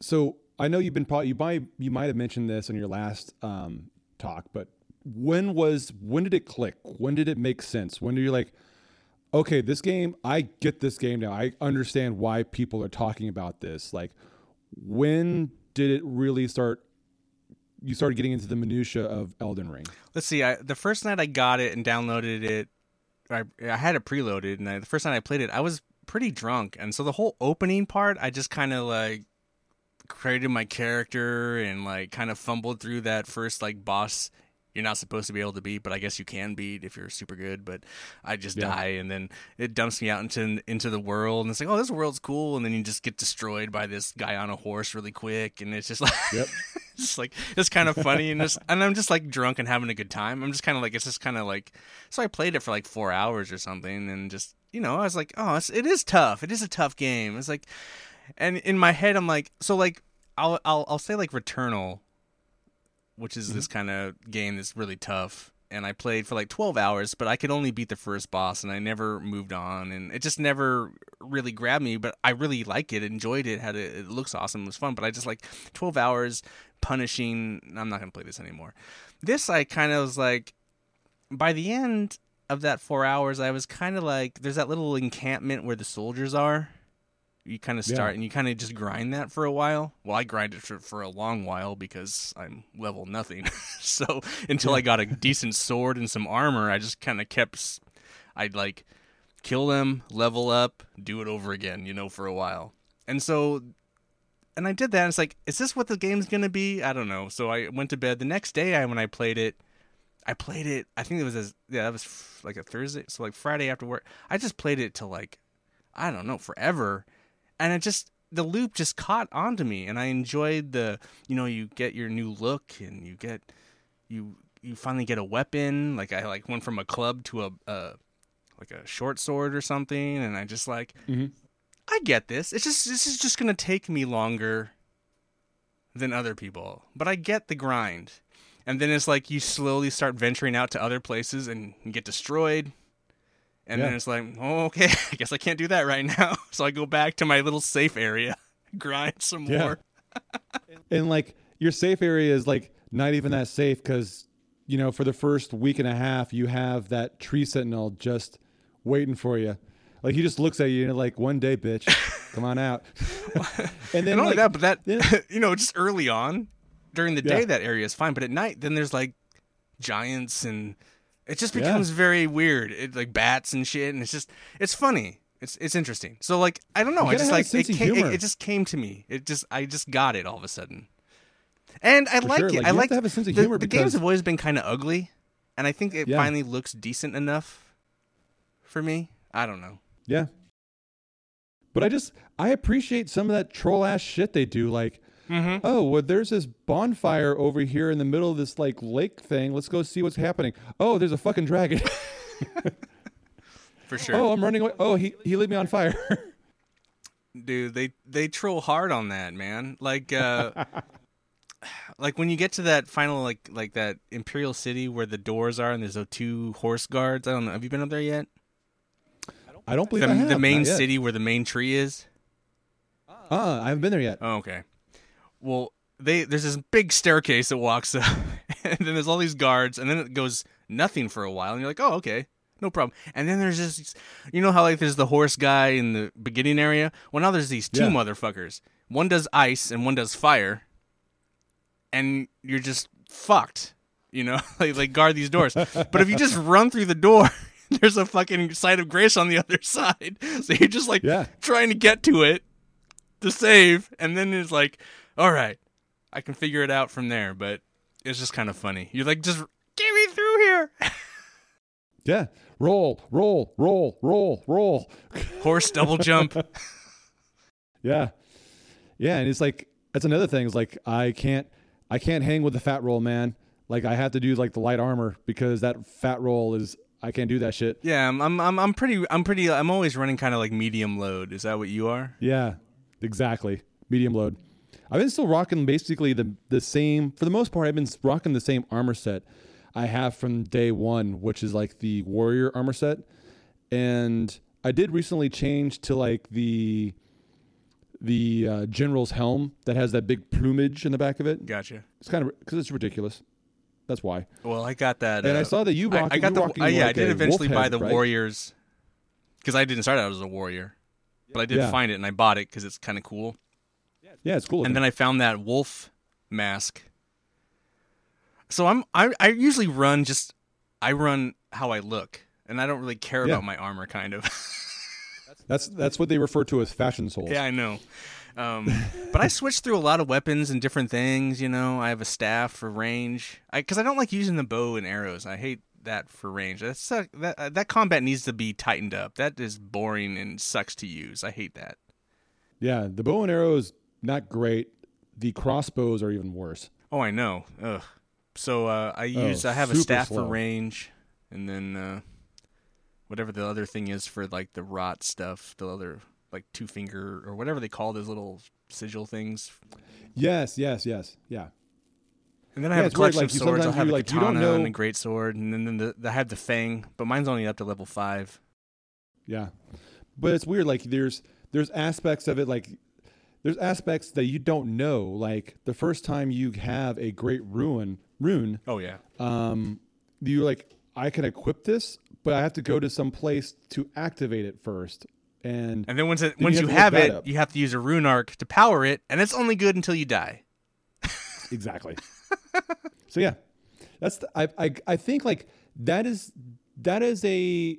So I know you've been probably you might you might have mentioned this in your last um, talk, but when was when did it click? When did it make sense? When do you like, okay, this game, I get this game now. I understand why people are talking about this. Like, when did it really start? You started getting into the minutia of Elden Ring. Let's see. I, the first night I got it and downloaded it, I, I had it preloaded, and I, the first night I played it, I was pretty drunk, and so the whole opening part, I just kind of like created my character and like kind of fumbled through that first like boss you're not supposed to be able to beat, but I guess you can beat if you're super good. But I just yeah. die, and then it dumps me out into into the world, and it's like, oh, this world's cool, and then you just get destroyed by this guy on a horse really quick, and it's just like, yep. [LAUGHS] just like it's kind of funny, and just and I'm just like drunk and having a good time. I'm just kind of like it's just kind of like, so I played it for like four hours or something, and just you know, I was like, oh, it's, it is tough. It is a tough game. It's like, and in my head, I'm like, so like. I'll, I'll I'll say like Returnal which is mm-hmm. this kind of game that's really tough. And I played for like 12 hours, but I could only beat the first boss, and I never moved on. And it just never really grabbed me. But I really like it, enjoyed it, had it, it looks awesome, it was fun. But I just like 12 hours punishing. I'm not gonna play this anymore. This I kind of was like, by the end of that four hours, I was kind of like, there's that little encampment where the soldiers are You kind of Yeah. start and you kind of just grind that for a while. Well, I grinded for, for a long while because I'm level nothing. [LAUGHS] so until I got a decent sword and some armor, I just kind of kept. I'd like kill them, level up, do it over again, you know, for a while. And so, and I did that. And it's like, is this what the game's gonna be? I don't know. So I went to bed. The next day, I when I played it, I played it. I think it was as yeah, that was f- like a Thursday. So like Friday after work, I just played it till like I don't know forever, and it just the loop just caught onto me, and I enjoyed the you know you get your new look and you get you you finally get a weapon. Like I like went from a club to a, a like a short sword or something, and I just like Mhm. I get this. It's just this is just gonna take me longer than other people, but I get the grind. And then it's like you slowly start venturing out to other places and get destroyed. And then it's like, oh, okay, [LAUGHS] I guess I can't do that right now. [LAUGHS] So I go back to my little safe area, [LAUGHS] grind some Yeah. more. and like your safe area is like not even that safe because you know for the first week and a half you have that tree sentinel just waiting for you like he just looks at you and like one day bitch come on out and then And only like, that, but that, yeah. you know, just early on during the Yeah. day, that area is fine. But at night, then there's like giants and it just Yeah. becomes very weird. It like bats and shit. And it's just, it's funny. It's, it's interesting. So like, I don't know. I just like, it, it, it just came to me. It just, I just got it all of a sudden. And I For like sure, it. like, I like to have a sense of the, humor the because- games have always been kind of ugly. And I think it Yeah. finally looks decent enough for me. I don't know. yeah but i just i appreciate some of that troll ass shit they do like Mm-hmm. oh well there's this bonfire over here in the middle of this like lake thing. Let's go see what's happening. Oh there's a fucking dragon. [LAUGHS] For sure. oh i'm running away. Oh he, he lit me on fire. Dude they they troll hard on that man. Like uh [LAUGHS] like when you get to that final like like that imperial city where the doors are and there's those two horse guards. I don't know. Have you been up there yet? I don't believe the, I have, the main city where the main tree is? Uh i haven't been there yet. Oh, okay well they there's this big staircase that walks up [LAUGHS] and then there's all these guards and then it goes nothing for a while and you're like oh okay no problem. And then there's this you know how like there's the horse guy in the beginning area? Well now there's these two Yeah. motherfuckers. One does ice and one does fire and you're just fucked you know? [LAUGHS] Like, like guard these doors. But if you just [LAUGHS] run through the door there's a fucking sight of grace on the other side. So you're just like Yeah. trying to get to it to save and then it's like all right i can figure it out from there but it's just kind of funny you're like just get me through here [LAUGHS] Yeah. Roll, roll, roll, roll, roll. horse double jump [LAUGHS] Yeah. Yeah, and it's like that's another thing. Is like I can't I can't hang with the fat roll, man. Like I have to do like the light armor because that fat roll is I can't do that shit. yeah i'm i'm i'm, I'm pretty i'm pretty i'm always running kind of like medium load is that what you are Yeah. Exactly. Medium load. I've been still rocking basically the the same for the most part I've been rocking the same armor set I have from day 1, which is like the warrior armor set. And I did recently change to like the the uh, general's helm that has that big plumage in the back of it. gotcha It's kind of because it's ridiculous. That's why. well i got that And uh, I saw that you I, rock. I got the uh, yeah i did eventually buy head, the right? warriors because i didn't start out as a warrior but i did Yeah. find it and i bought it because it's kind of cool Yeah, it's cool. and then I found that wolf mask. So I'm I, I usually run just I run how I look, and I don't really care Yeah. about my armor. Kind of. [LAUGHS] that's that's what they refer to as fashion souls. yeah, I know. Um, [LAUGHS] but I switch through a lot of weapons and different things. You know, I have a staff for range. I because I don't like using the bow and arrows. I hate that for range. That's uh, that uh, that combat needs to be tightened up. That is boring and sucks to use. I hate that. Yeah, the bow and arrow is not great. The crossbows are even worse. Oh, I know. Ugh. So uh, I use I have a staff slow. for range, and then uh, whatever the other thing is for like the rot stuff, the other like two finger or whatever they call those little sigil things. Yes, yes, yes, yeah. And then I Yeah, have a collection like, of swords. I'll have a like, katana know- and a great sword, and then the, the, I have the fang, but mine's only up to level five. Yeah. But it's weird like there's there's aspects of it like there's aspects that you don't know like the first time you have a great ruin rune Oh yeah, um you're like I can equip this but I have to go to some place to activate it first and And then once it, Then once you you have have, look that it, up. you have to use a rune arc to power it, and it's only good until you die. [LAUGHS] exactly. so yeah, that's the, I, I I think like that is that is a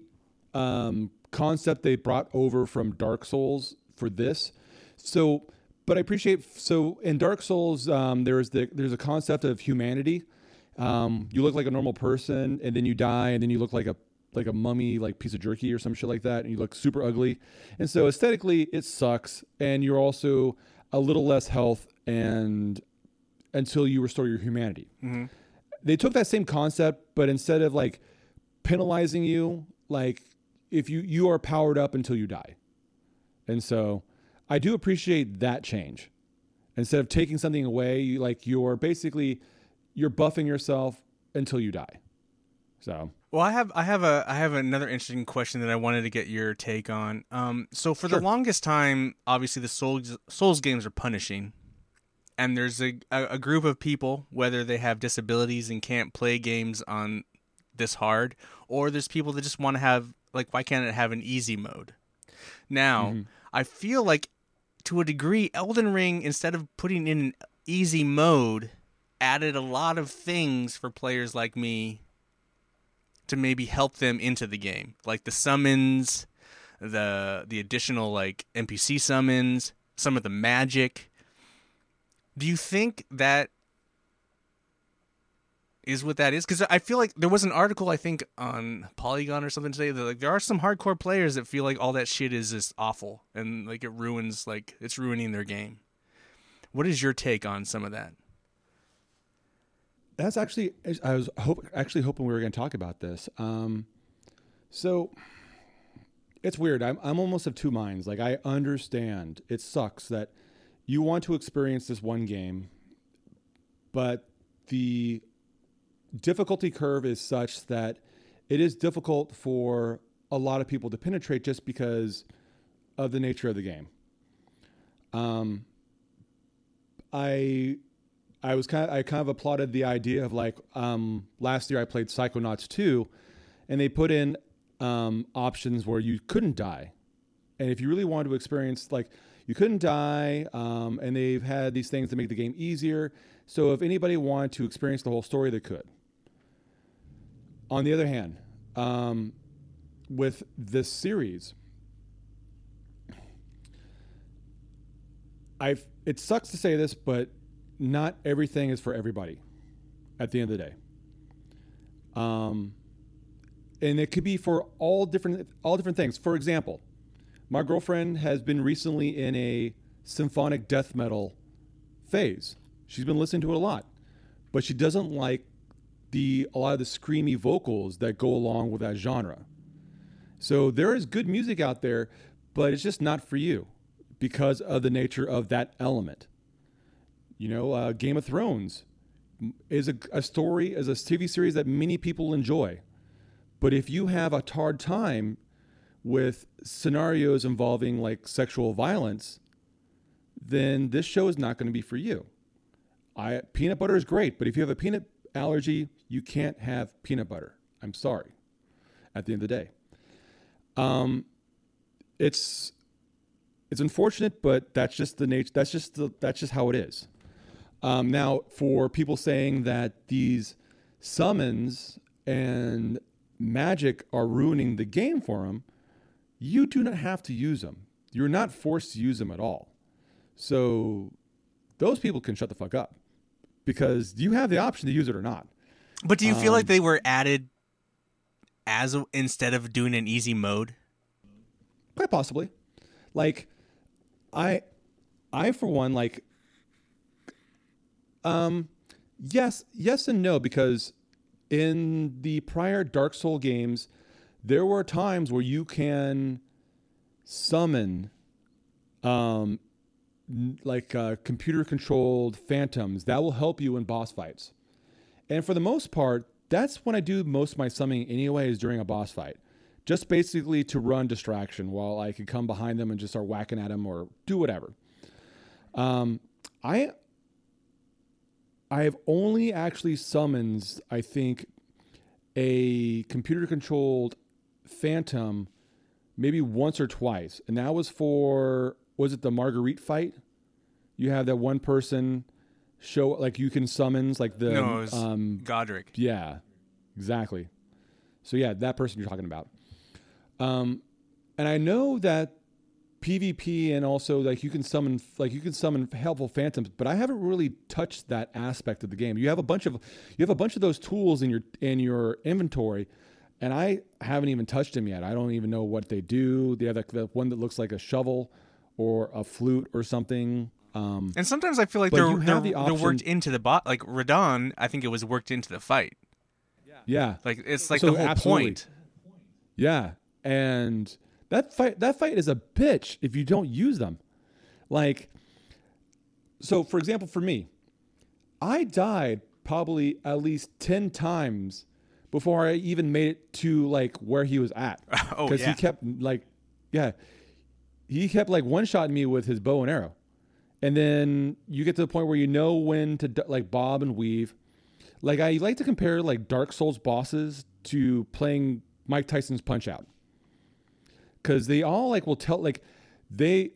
um, concept they brought over from Dark Souls for this. So, but I appreciate so in Dark Souls um, there's the there's a concept of humanity. Um, you look like a normal person, and then you die, and then you look like a like a mummy, like piece of jerky or some shit like that, and you look super ugly. And so aesthetically, it sucks, and you're also a little less health and until you restore your humanity. They took that same concept, but instead of like penalizing you, like if you you are powered up until you die. And so I do appreciate that change. Instead of taking something away, you like you're basically you're buffing yourself until you die. So Well, I have I have a I have another interesting question that I wanted to get your take on. Um, so for Sure. the longest time, obviously the Souls Souls games are punishing, and there's a, a a group of people, whether they have disabilities and can't play games on this hard, or there's people that just want to have like why can't it have an easy mode? Now, I feel like to a degree, Elden Ring instead of putting in an easy mode, added a lot of things for players like me to maybe help them into the game, like the summons, the the additional like NPC summons, some of the magic. Do you think that is what that is? Because I feel like there was an article I think on Polygon or something today that like there are some hardcore players that feel like all that shit is just awful and like it ruins like it's ruining their game. What is your take on some of that? That's actually I was hope, actually hoping we were going to talk about this. Um, so it's weird. I'm I'm almost of two minds. Like I understand it sucks that you want to experience this one game, but the difficulty curve is such that it is difficult for a lot of people to penetrate just because of the nature of the game. Um, I I was kind of, I kind of applauded the idea of like um, last year I played Psychonauts 2 and they put in um, options where you couldn't die. And if you really wanted to experience like you couldn't die um, and they've had these things to make the game easier. So if anybody wanted to experience the whole story they could. On the other hand, um, with this series, I've it sucks to say this, but not everything is for everybody at the end of the day. Um, and it could be for all different all different things. For example, my girlfriend has been recently in a symphonic death metal phase. She's been listening to it a lot, but she doesn't like the a lot of the screamy vocals that go along with that genre. So there is good music out there, but it's just not for you because of the nature of that element. You know, uh, Game of Thrones is a, a story, is a TV series that many people enjoy. But if you have a hard time with scenarios involving like sexual violence, then this show is not going to be for you. I peanut butter is great, but if you have a peanut allergy, you can't have peanut butter. I'm sorry. At the end of the day, um, it's it's unfortunate, but that's just the nature. That's just the, that's just how it is. Um, now, for people saying that these summons and magic are ruining the game for them, you do not have to use them. You're not forced to use them at all. So those people can shut the fuck up because you have the option to use it or not. But do you feel Um, like they were added as a, instead of doing an easy mode? Quite possibly. Like I I for one like um yes, yes and no because in the prior Dark Soul games there were times where you can summon um like uh, computer controlled phantoms that will help you in boss fights. And for the most part, that's when I do most of my summoning anyway is during a boss fight. Just basically to run distraction while I can come behind them and just start whacking at them or do whatever. Um, I I have only actually summoned, I think, a computer controlled phantom maybe once or twice, and that was for was it the Margit fight? You have that one person show like you can summons like the no, um Godrick. yeah, exactly. So yeah, that person you're talking about. Um, and I know that PvP and also like you can summon like you can summon helpful phantoms, but I haven't really touched that aspect of the game. You have a bunch of you have a bunch of those tools in your in your inventory, and I haven't even touched them yet. I don't even know what they do. The other the one that looks like a shovel or a flute or something. Um, And sometimes I feel like they're they're, the they're worked into the bot. Like Radahn, I think it was worked into the fight. yeah, Like it's like So the whole absolutely. point. Yeah, and that fight that fight is a bitch if you don't use them. Like, so for example, for me, I died probably at least ten times before I even made it to like where he was at. [LAUGHS] Oh, because yeah. he kept like, yeah, he kept like one shotting me with his bow and arrow, and then you get to the point where you know when to like bob and weave. Like I like to compare like Dark Souls bosses to playing Mike Tyson's Punch Out, because they all like will tell like they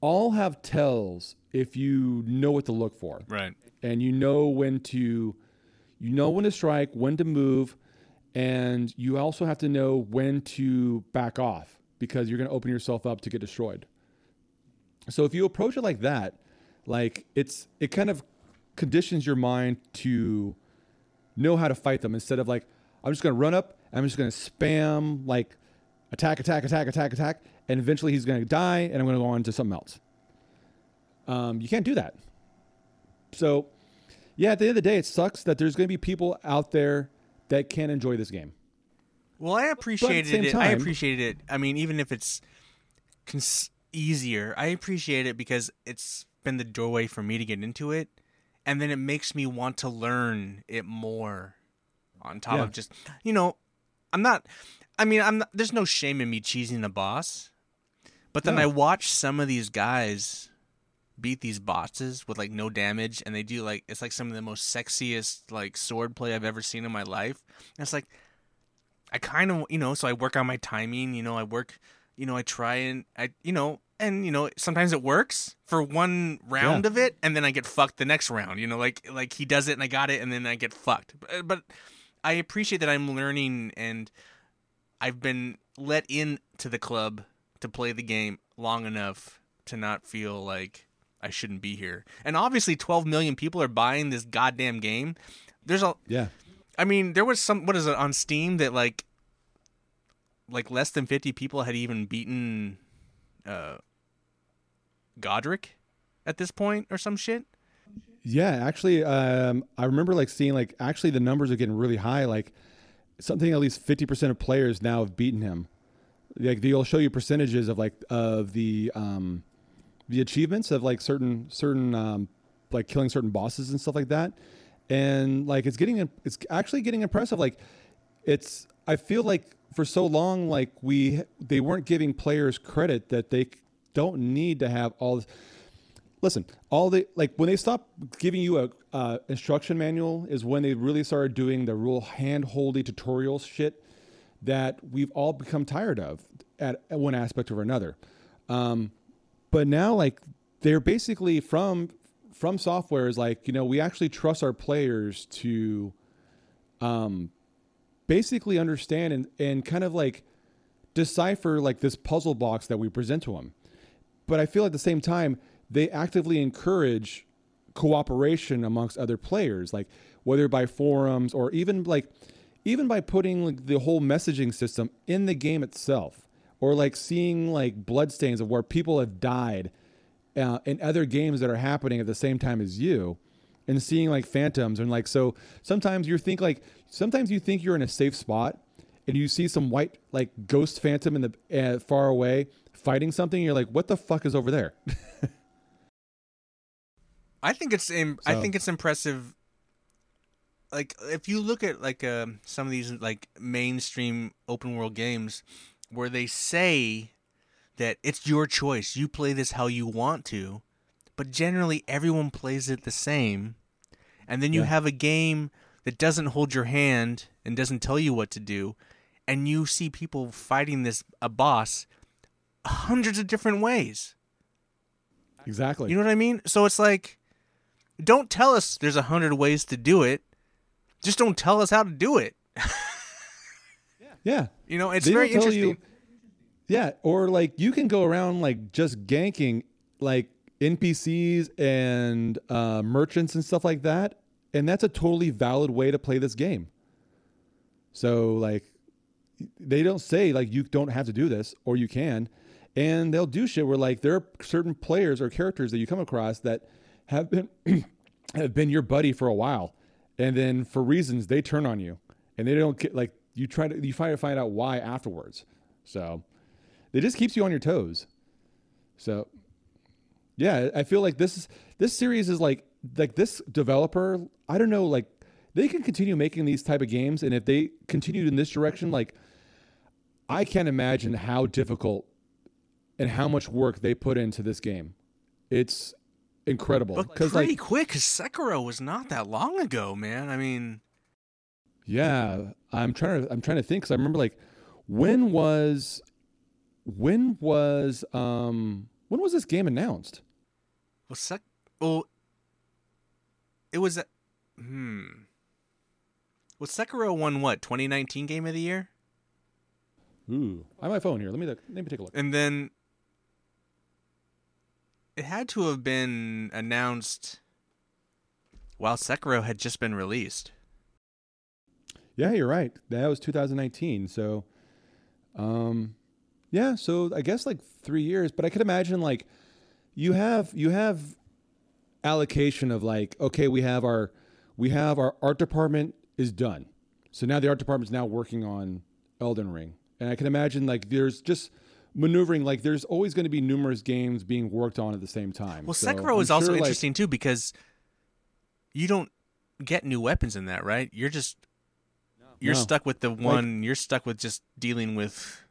all have tells if you know what to look for Right. and you know when to you know when to strike, when to move, and you also have to know when to back off because you're going to open yourself up to get destroyed. So if you approach it like that, like it's it kind of conditions your mind to know how to fight them instead of like I'm just going to run up, I'm just going to spam like attack, attack, attack, attack, attack, and eventually he's going to die, and I'm going to go on to something else. Um, you can't do that. So, yeah, at the end of the day, it sucks that there's going to be people out there that can't enjoy this game. Well, I appreciated it. I appreciated it. I mean, even if it's cons- easier, I appreciate it because it's been the doorway for me to get into it, and then it makes me want to learn it more. On top Yeah. of just, you know, I'm not. I mean, I'm. Not, there's no shame in me cheesing the boss, but then No. I watch some of these guys beat these bosses with like no damage, and they do like it's like some of the most sexiest like sword play I've ever seen in my life. And it's like I kind of, you know, so I work on my timing, you know, I work, you know, I try and I, you know, and you know, sometimes it works for one round Yeah. of it and then I get fucked the next round, you know, like like he does it and I got it and then I get fucked. But, uh, but I appreciate that I'm learning and I've been let into the club to play the game long enough to not feel like I shouldn't be here. And obviously 12 million people are buying this goddamn game. There's a Yeah. I mean, there was some. What is it on Steam that like, like less than fifty people had even beaten, uh, Godrick, at this point or some shit. Yeah, actually, um, I remember like seeing like actually the numbers are getting really high. Like something at least fifty percent of players now have beaten him. Like they'll show you percentages of like of the um, the achievements of like certain certain um, like killing certain bosses and stuff like that. And like it's getting it's actually getting impressive. Like it's I feel like for so long like we they weren't giving players credit that they don't need to have all this listen all the like when they stopped giving you a uh, instruction manual is when they really started doing the real hand-holdy tutorial shit that we've all become tired of at, at one aspect or another um, but now like they're basically from from software is like you know we actually trust our players to um basically understand and, and kind of like decipher like this puzzle box that we present to them but I feel at the same time they actively encourage cooperation amongst other players, like whether by forums or even like even by putting like the whole messaging system in the game itself, or like seeing like bloodstains of where people have died uh, in other games that are happening at the same time as you, and seeing like phantoms and like so sometimes you think like sometimes you think you're in a safe spot and you see some white like ghost phantom in the uh, far away fighting something you're like what the fuck is over there [LAUGHS] I think it's Im- I think it's impressive. Like if you look at like um some of these like mainstream open world games where they say that it's your choice, you play this how you want to, but generally everyone plays it the same, and then you Yeah. have a game that doesn't hold your hand and doesn't tell you what to do, and you see people fighting this a boss hundreds of different ways. Exactly. You know what I mean? So it's like, don't tell us there's a hundred ways to do it. Just don't tell us how to do it. [LAUGHS] yeah. You know, it's They very interesting. you- Yeah, or like you can go around like just ganking like NPCs and uh, merchants and stuff like that, and that's a totally valid way to play this game. So like, they don't say like you don't have to do this or you can, and they'll do shit where like there are certain players or characters that you come across that have been [CLEARS THROAT] have been your buddy for a while, and then for reasons they turn on you, and they don't get like you try to you try to find out why afterwards. So it just keeps you on your toes. So yeah, I feel like this is this series is like like this developer. I don't know, like they can continue making these type of games, and if they continued in this direction, like I can't imagine how difficult and how much work they put into this game. It's incredible But because pretty like quick, because Sekiro was not that long ago, man. I mean, Yeah, I'm trying to I'm trying to think because I remember like when was when was um when was this game announced? was Sek? Oh, it was. A, hmm. Was Sekiro won what 2019 Game of the Year? Ooh, I have my phone here. Let me look, let me take a look. And then it had to have been announced while Sekiro had just been released. Yeah, you're right. That was 2019. So, um, yeah. So I guess like three years. But I could imagine like you have you have allocation of like okay, we have our we have our art department is done. So now the art department is now working on Elden Ring, and I can imagine like there's just maneuvering like there's always going to be numerous games being worked on at the same time. Well, So Sekiro is also like- interesting too because you don't get new weapons in that, right? You're just you're No. stuck with the one. you're stuck with just dealing with.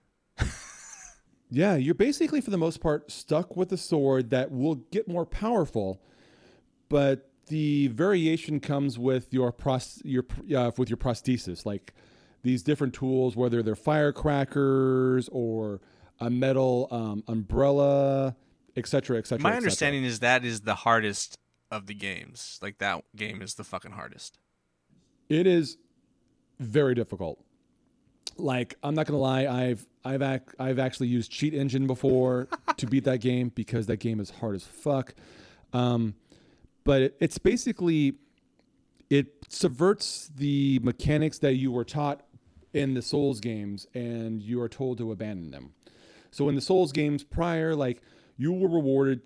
Yeah, you're basically for the most part stuck with a sword that will get more powerful, but the variation comes with your pros your uh, with your prosthesis, like these different tools, whether they're firecrackers or a metal um, umbrella, etc., cetera, etc. My understanding is that is the hardest of the games. Like that game is the fucking hardest. it is very difficult. Like I'm not gonna lie, I've I've ac- I've actually used Cheat Engine before to beat that game because that game is hard as fuck. Um, but it, it's basically it subverts the mechanics that you were taught in the Souls games, and you are told to abandon them. So in the Souls games prior, like you were rewarded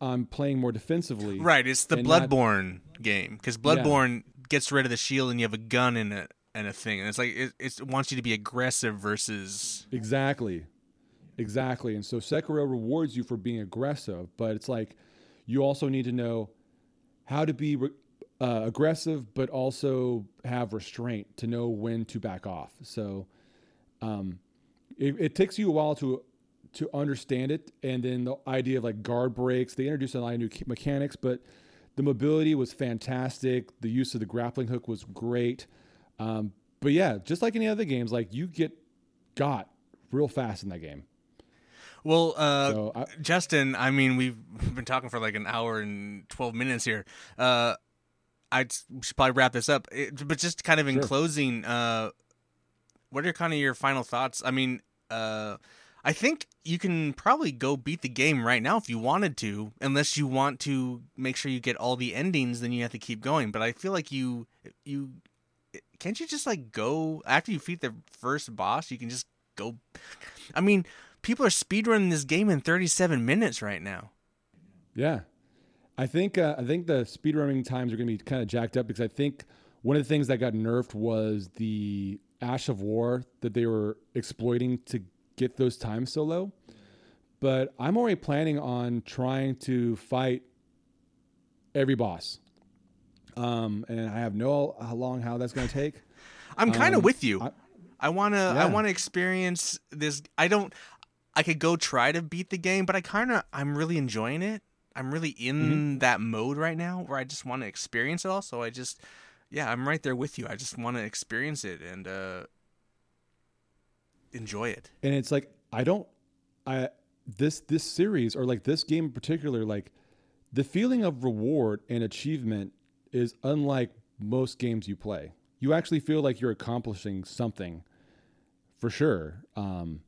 on playing more defensively. Right, it's the And not- Bloodborne game because Bloodborne gets rid of the shield and you have a gun and a and a thing, and it's like it, it wants you to be aggressive versus Exactly. Exactly. And so Sekiro rewards you for being aggressive, but it's like you also need to know how to be re- uh, aggressive, but also have restraint to know when to back off. So um, it, it takes you a while to to understand it, and then the idea of like guard breaks. They introduced a lot of new mechanics, but the mobility was fantastic. The use of the grappling hook was great. Um, but yeah, just like any other games, like you get got real fast in that game. well, uh, So I, Justin, I mean, we've [LAUGHS] been talking for like an hour and 12 minutes here. Uh, I should probably wrap this up. It, but just kind of in Sure. closing, uh, what are kind of your final thoughts? I mean, uh, I think you can probably go beat the game right now if you wanted to, unless you want to make sure you get all the endings. Then you have to keep going. But I feel like you you can't you just like go after you defeat the first boss. You can just go. I mean, people are speedrunning this game in 37 minutes right now. yeah, I think uh, I think the speedrunning times are going to be kind of jacked up because I think one of the things that got nerfed was the Ash of War that they were exploiting to get those times so low. But I'm already planning on trying to fight every boss. Um, and I have no how long how that's going to take. I'm kind of Um, with you. I- I, wanna I wanna experience this. I don't. I could go try to beat the game, but I kind of I'm really enjoying it. I'm really in Mm-hmm. that mode right now where I just want to experience it all. So I just, yeah, I'm right there with you. I just want to experience it, and uh, enjoy it. and it's like I don't I this this series or like this game in particular like the feeling of reward and achievement is unlike most games you play. You actually feel like you're accomplishing something for sure. Um,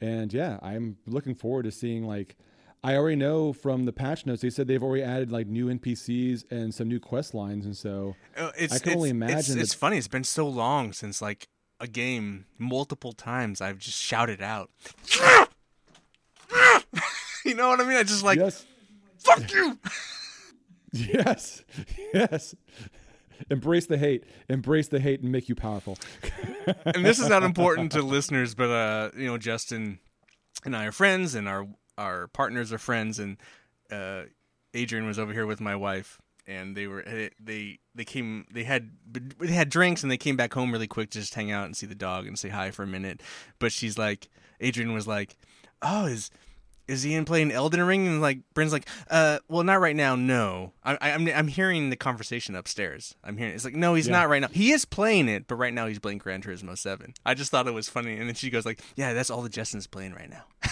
and yeah, I'm looking forward to seeing like I already know from the patch notes they said they've already added like new NPCs and some new quest lines, and so Uh, It's, I can only imagine It's, it's funny. It's been so long since like a game. Multiple times I've just shouted out. [LAUGHS] you know what I mean? I just like yes, fuck you. [LAUGHS] yes, [LAUGHS] yes. Embrace the hate. Embrace the hate and make you powerful. [LAUGHS] and this is not important to listeners, but uh, you know, Justin and I are friends, and our our partners are friends, and uh, Adrian was over here with my wife, and they were eh, they they came they had they had drinks, and they came back home really quick to just hang out and see the dog and say hi for a minute. But she's like, Adrian was like, "Oh, is." Is Ian playing Elden Ring? And like Bryn's like, uh, well, not right now. No, I, I, I'm I'm hearing the conversation upstairs. I'm hearing it's like, no, he's Yeah. not right now. He is playing it, but right now he's playing Gran Turismo Seven. I just thought it was funny, and then she goes like, yeah, that's all that Justin's playing right now. [LAUGHS]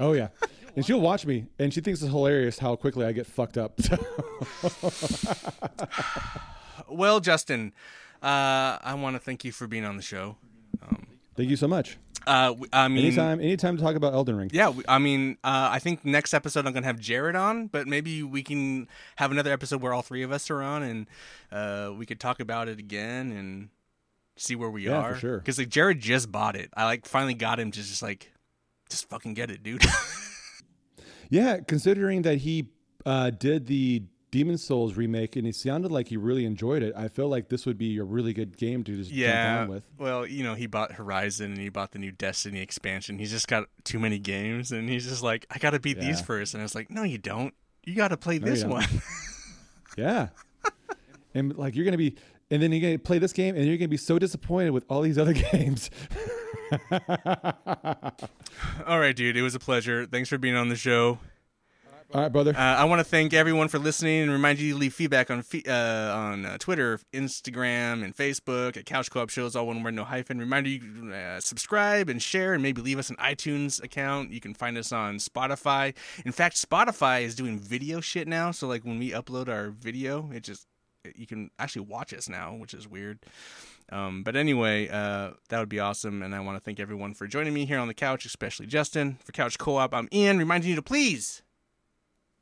Oh yeah, and she'll watch me, and she thinks it's hilarious how quickly I get fucked up. [LAUGHS] Well, Justin, uh, I want to thank you for being on the show. Thank you so much. Uh, I mean, Anytime, anytime to talk about Elden Ring. Yeah, I mean, uh, I think next episode I'm gonna have Jared on, but maybe we can have another episode where all three of us are on, and uh, we could talk about it again and see where we Yeah, are. for sure. Because like Jared just bought it. I like finally got him to just like, just fucking get it, dude. [LAUGHS] Yeah, considering that he uh, did the Demon's Souls remake and he sounded like he really enjoyed it, I feel like this would be a really good game to just yeah. jump on with. Well, you know, he bought Horizon and he bought the new Destiny expansion. He's just got too many games, and he's just like, I gotta beat these first. And I was like, No, you don't. You gotta play No, this one. [LAUGHS] Yeah, and like you're gonna be, and then you're gonna play this game, and you're gonna be so disappointed with all these other [LAUGHS] games. [LAUGHS] All right, dude. It was a pleasure. Thanks for being on the show. All right, brother. Uh, I want to thank everyone for listening and remind you to leave feedback on uh, on uh, Twitter, Instagram, and Facebook at Couch Co-op Shows, all one word, no hyphen. Reminder you uh, subscribe and share and maybe leave us an iTunes account. You can find us on Spotify. In fact, Spotify is doing video shit now. So like when we upload our video, it just you can actually watch us now, which is weird. Um, but anyway, uh, that would be awesome. And I want to thank everyone for joining me here on the couch, especially Justin. For Couch Co-op, I'm Ian, reminding you to please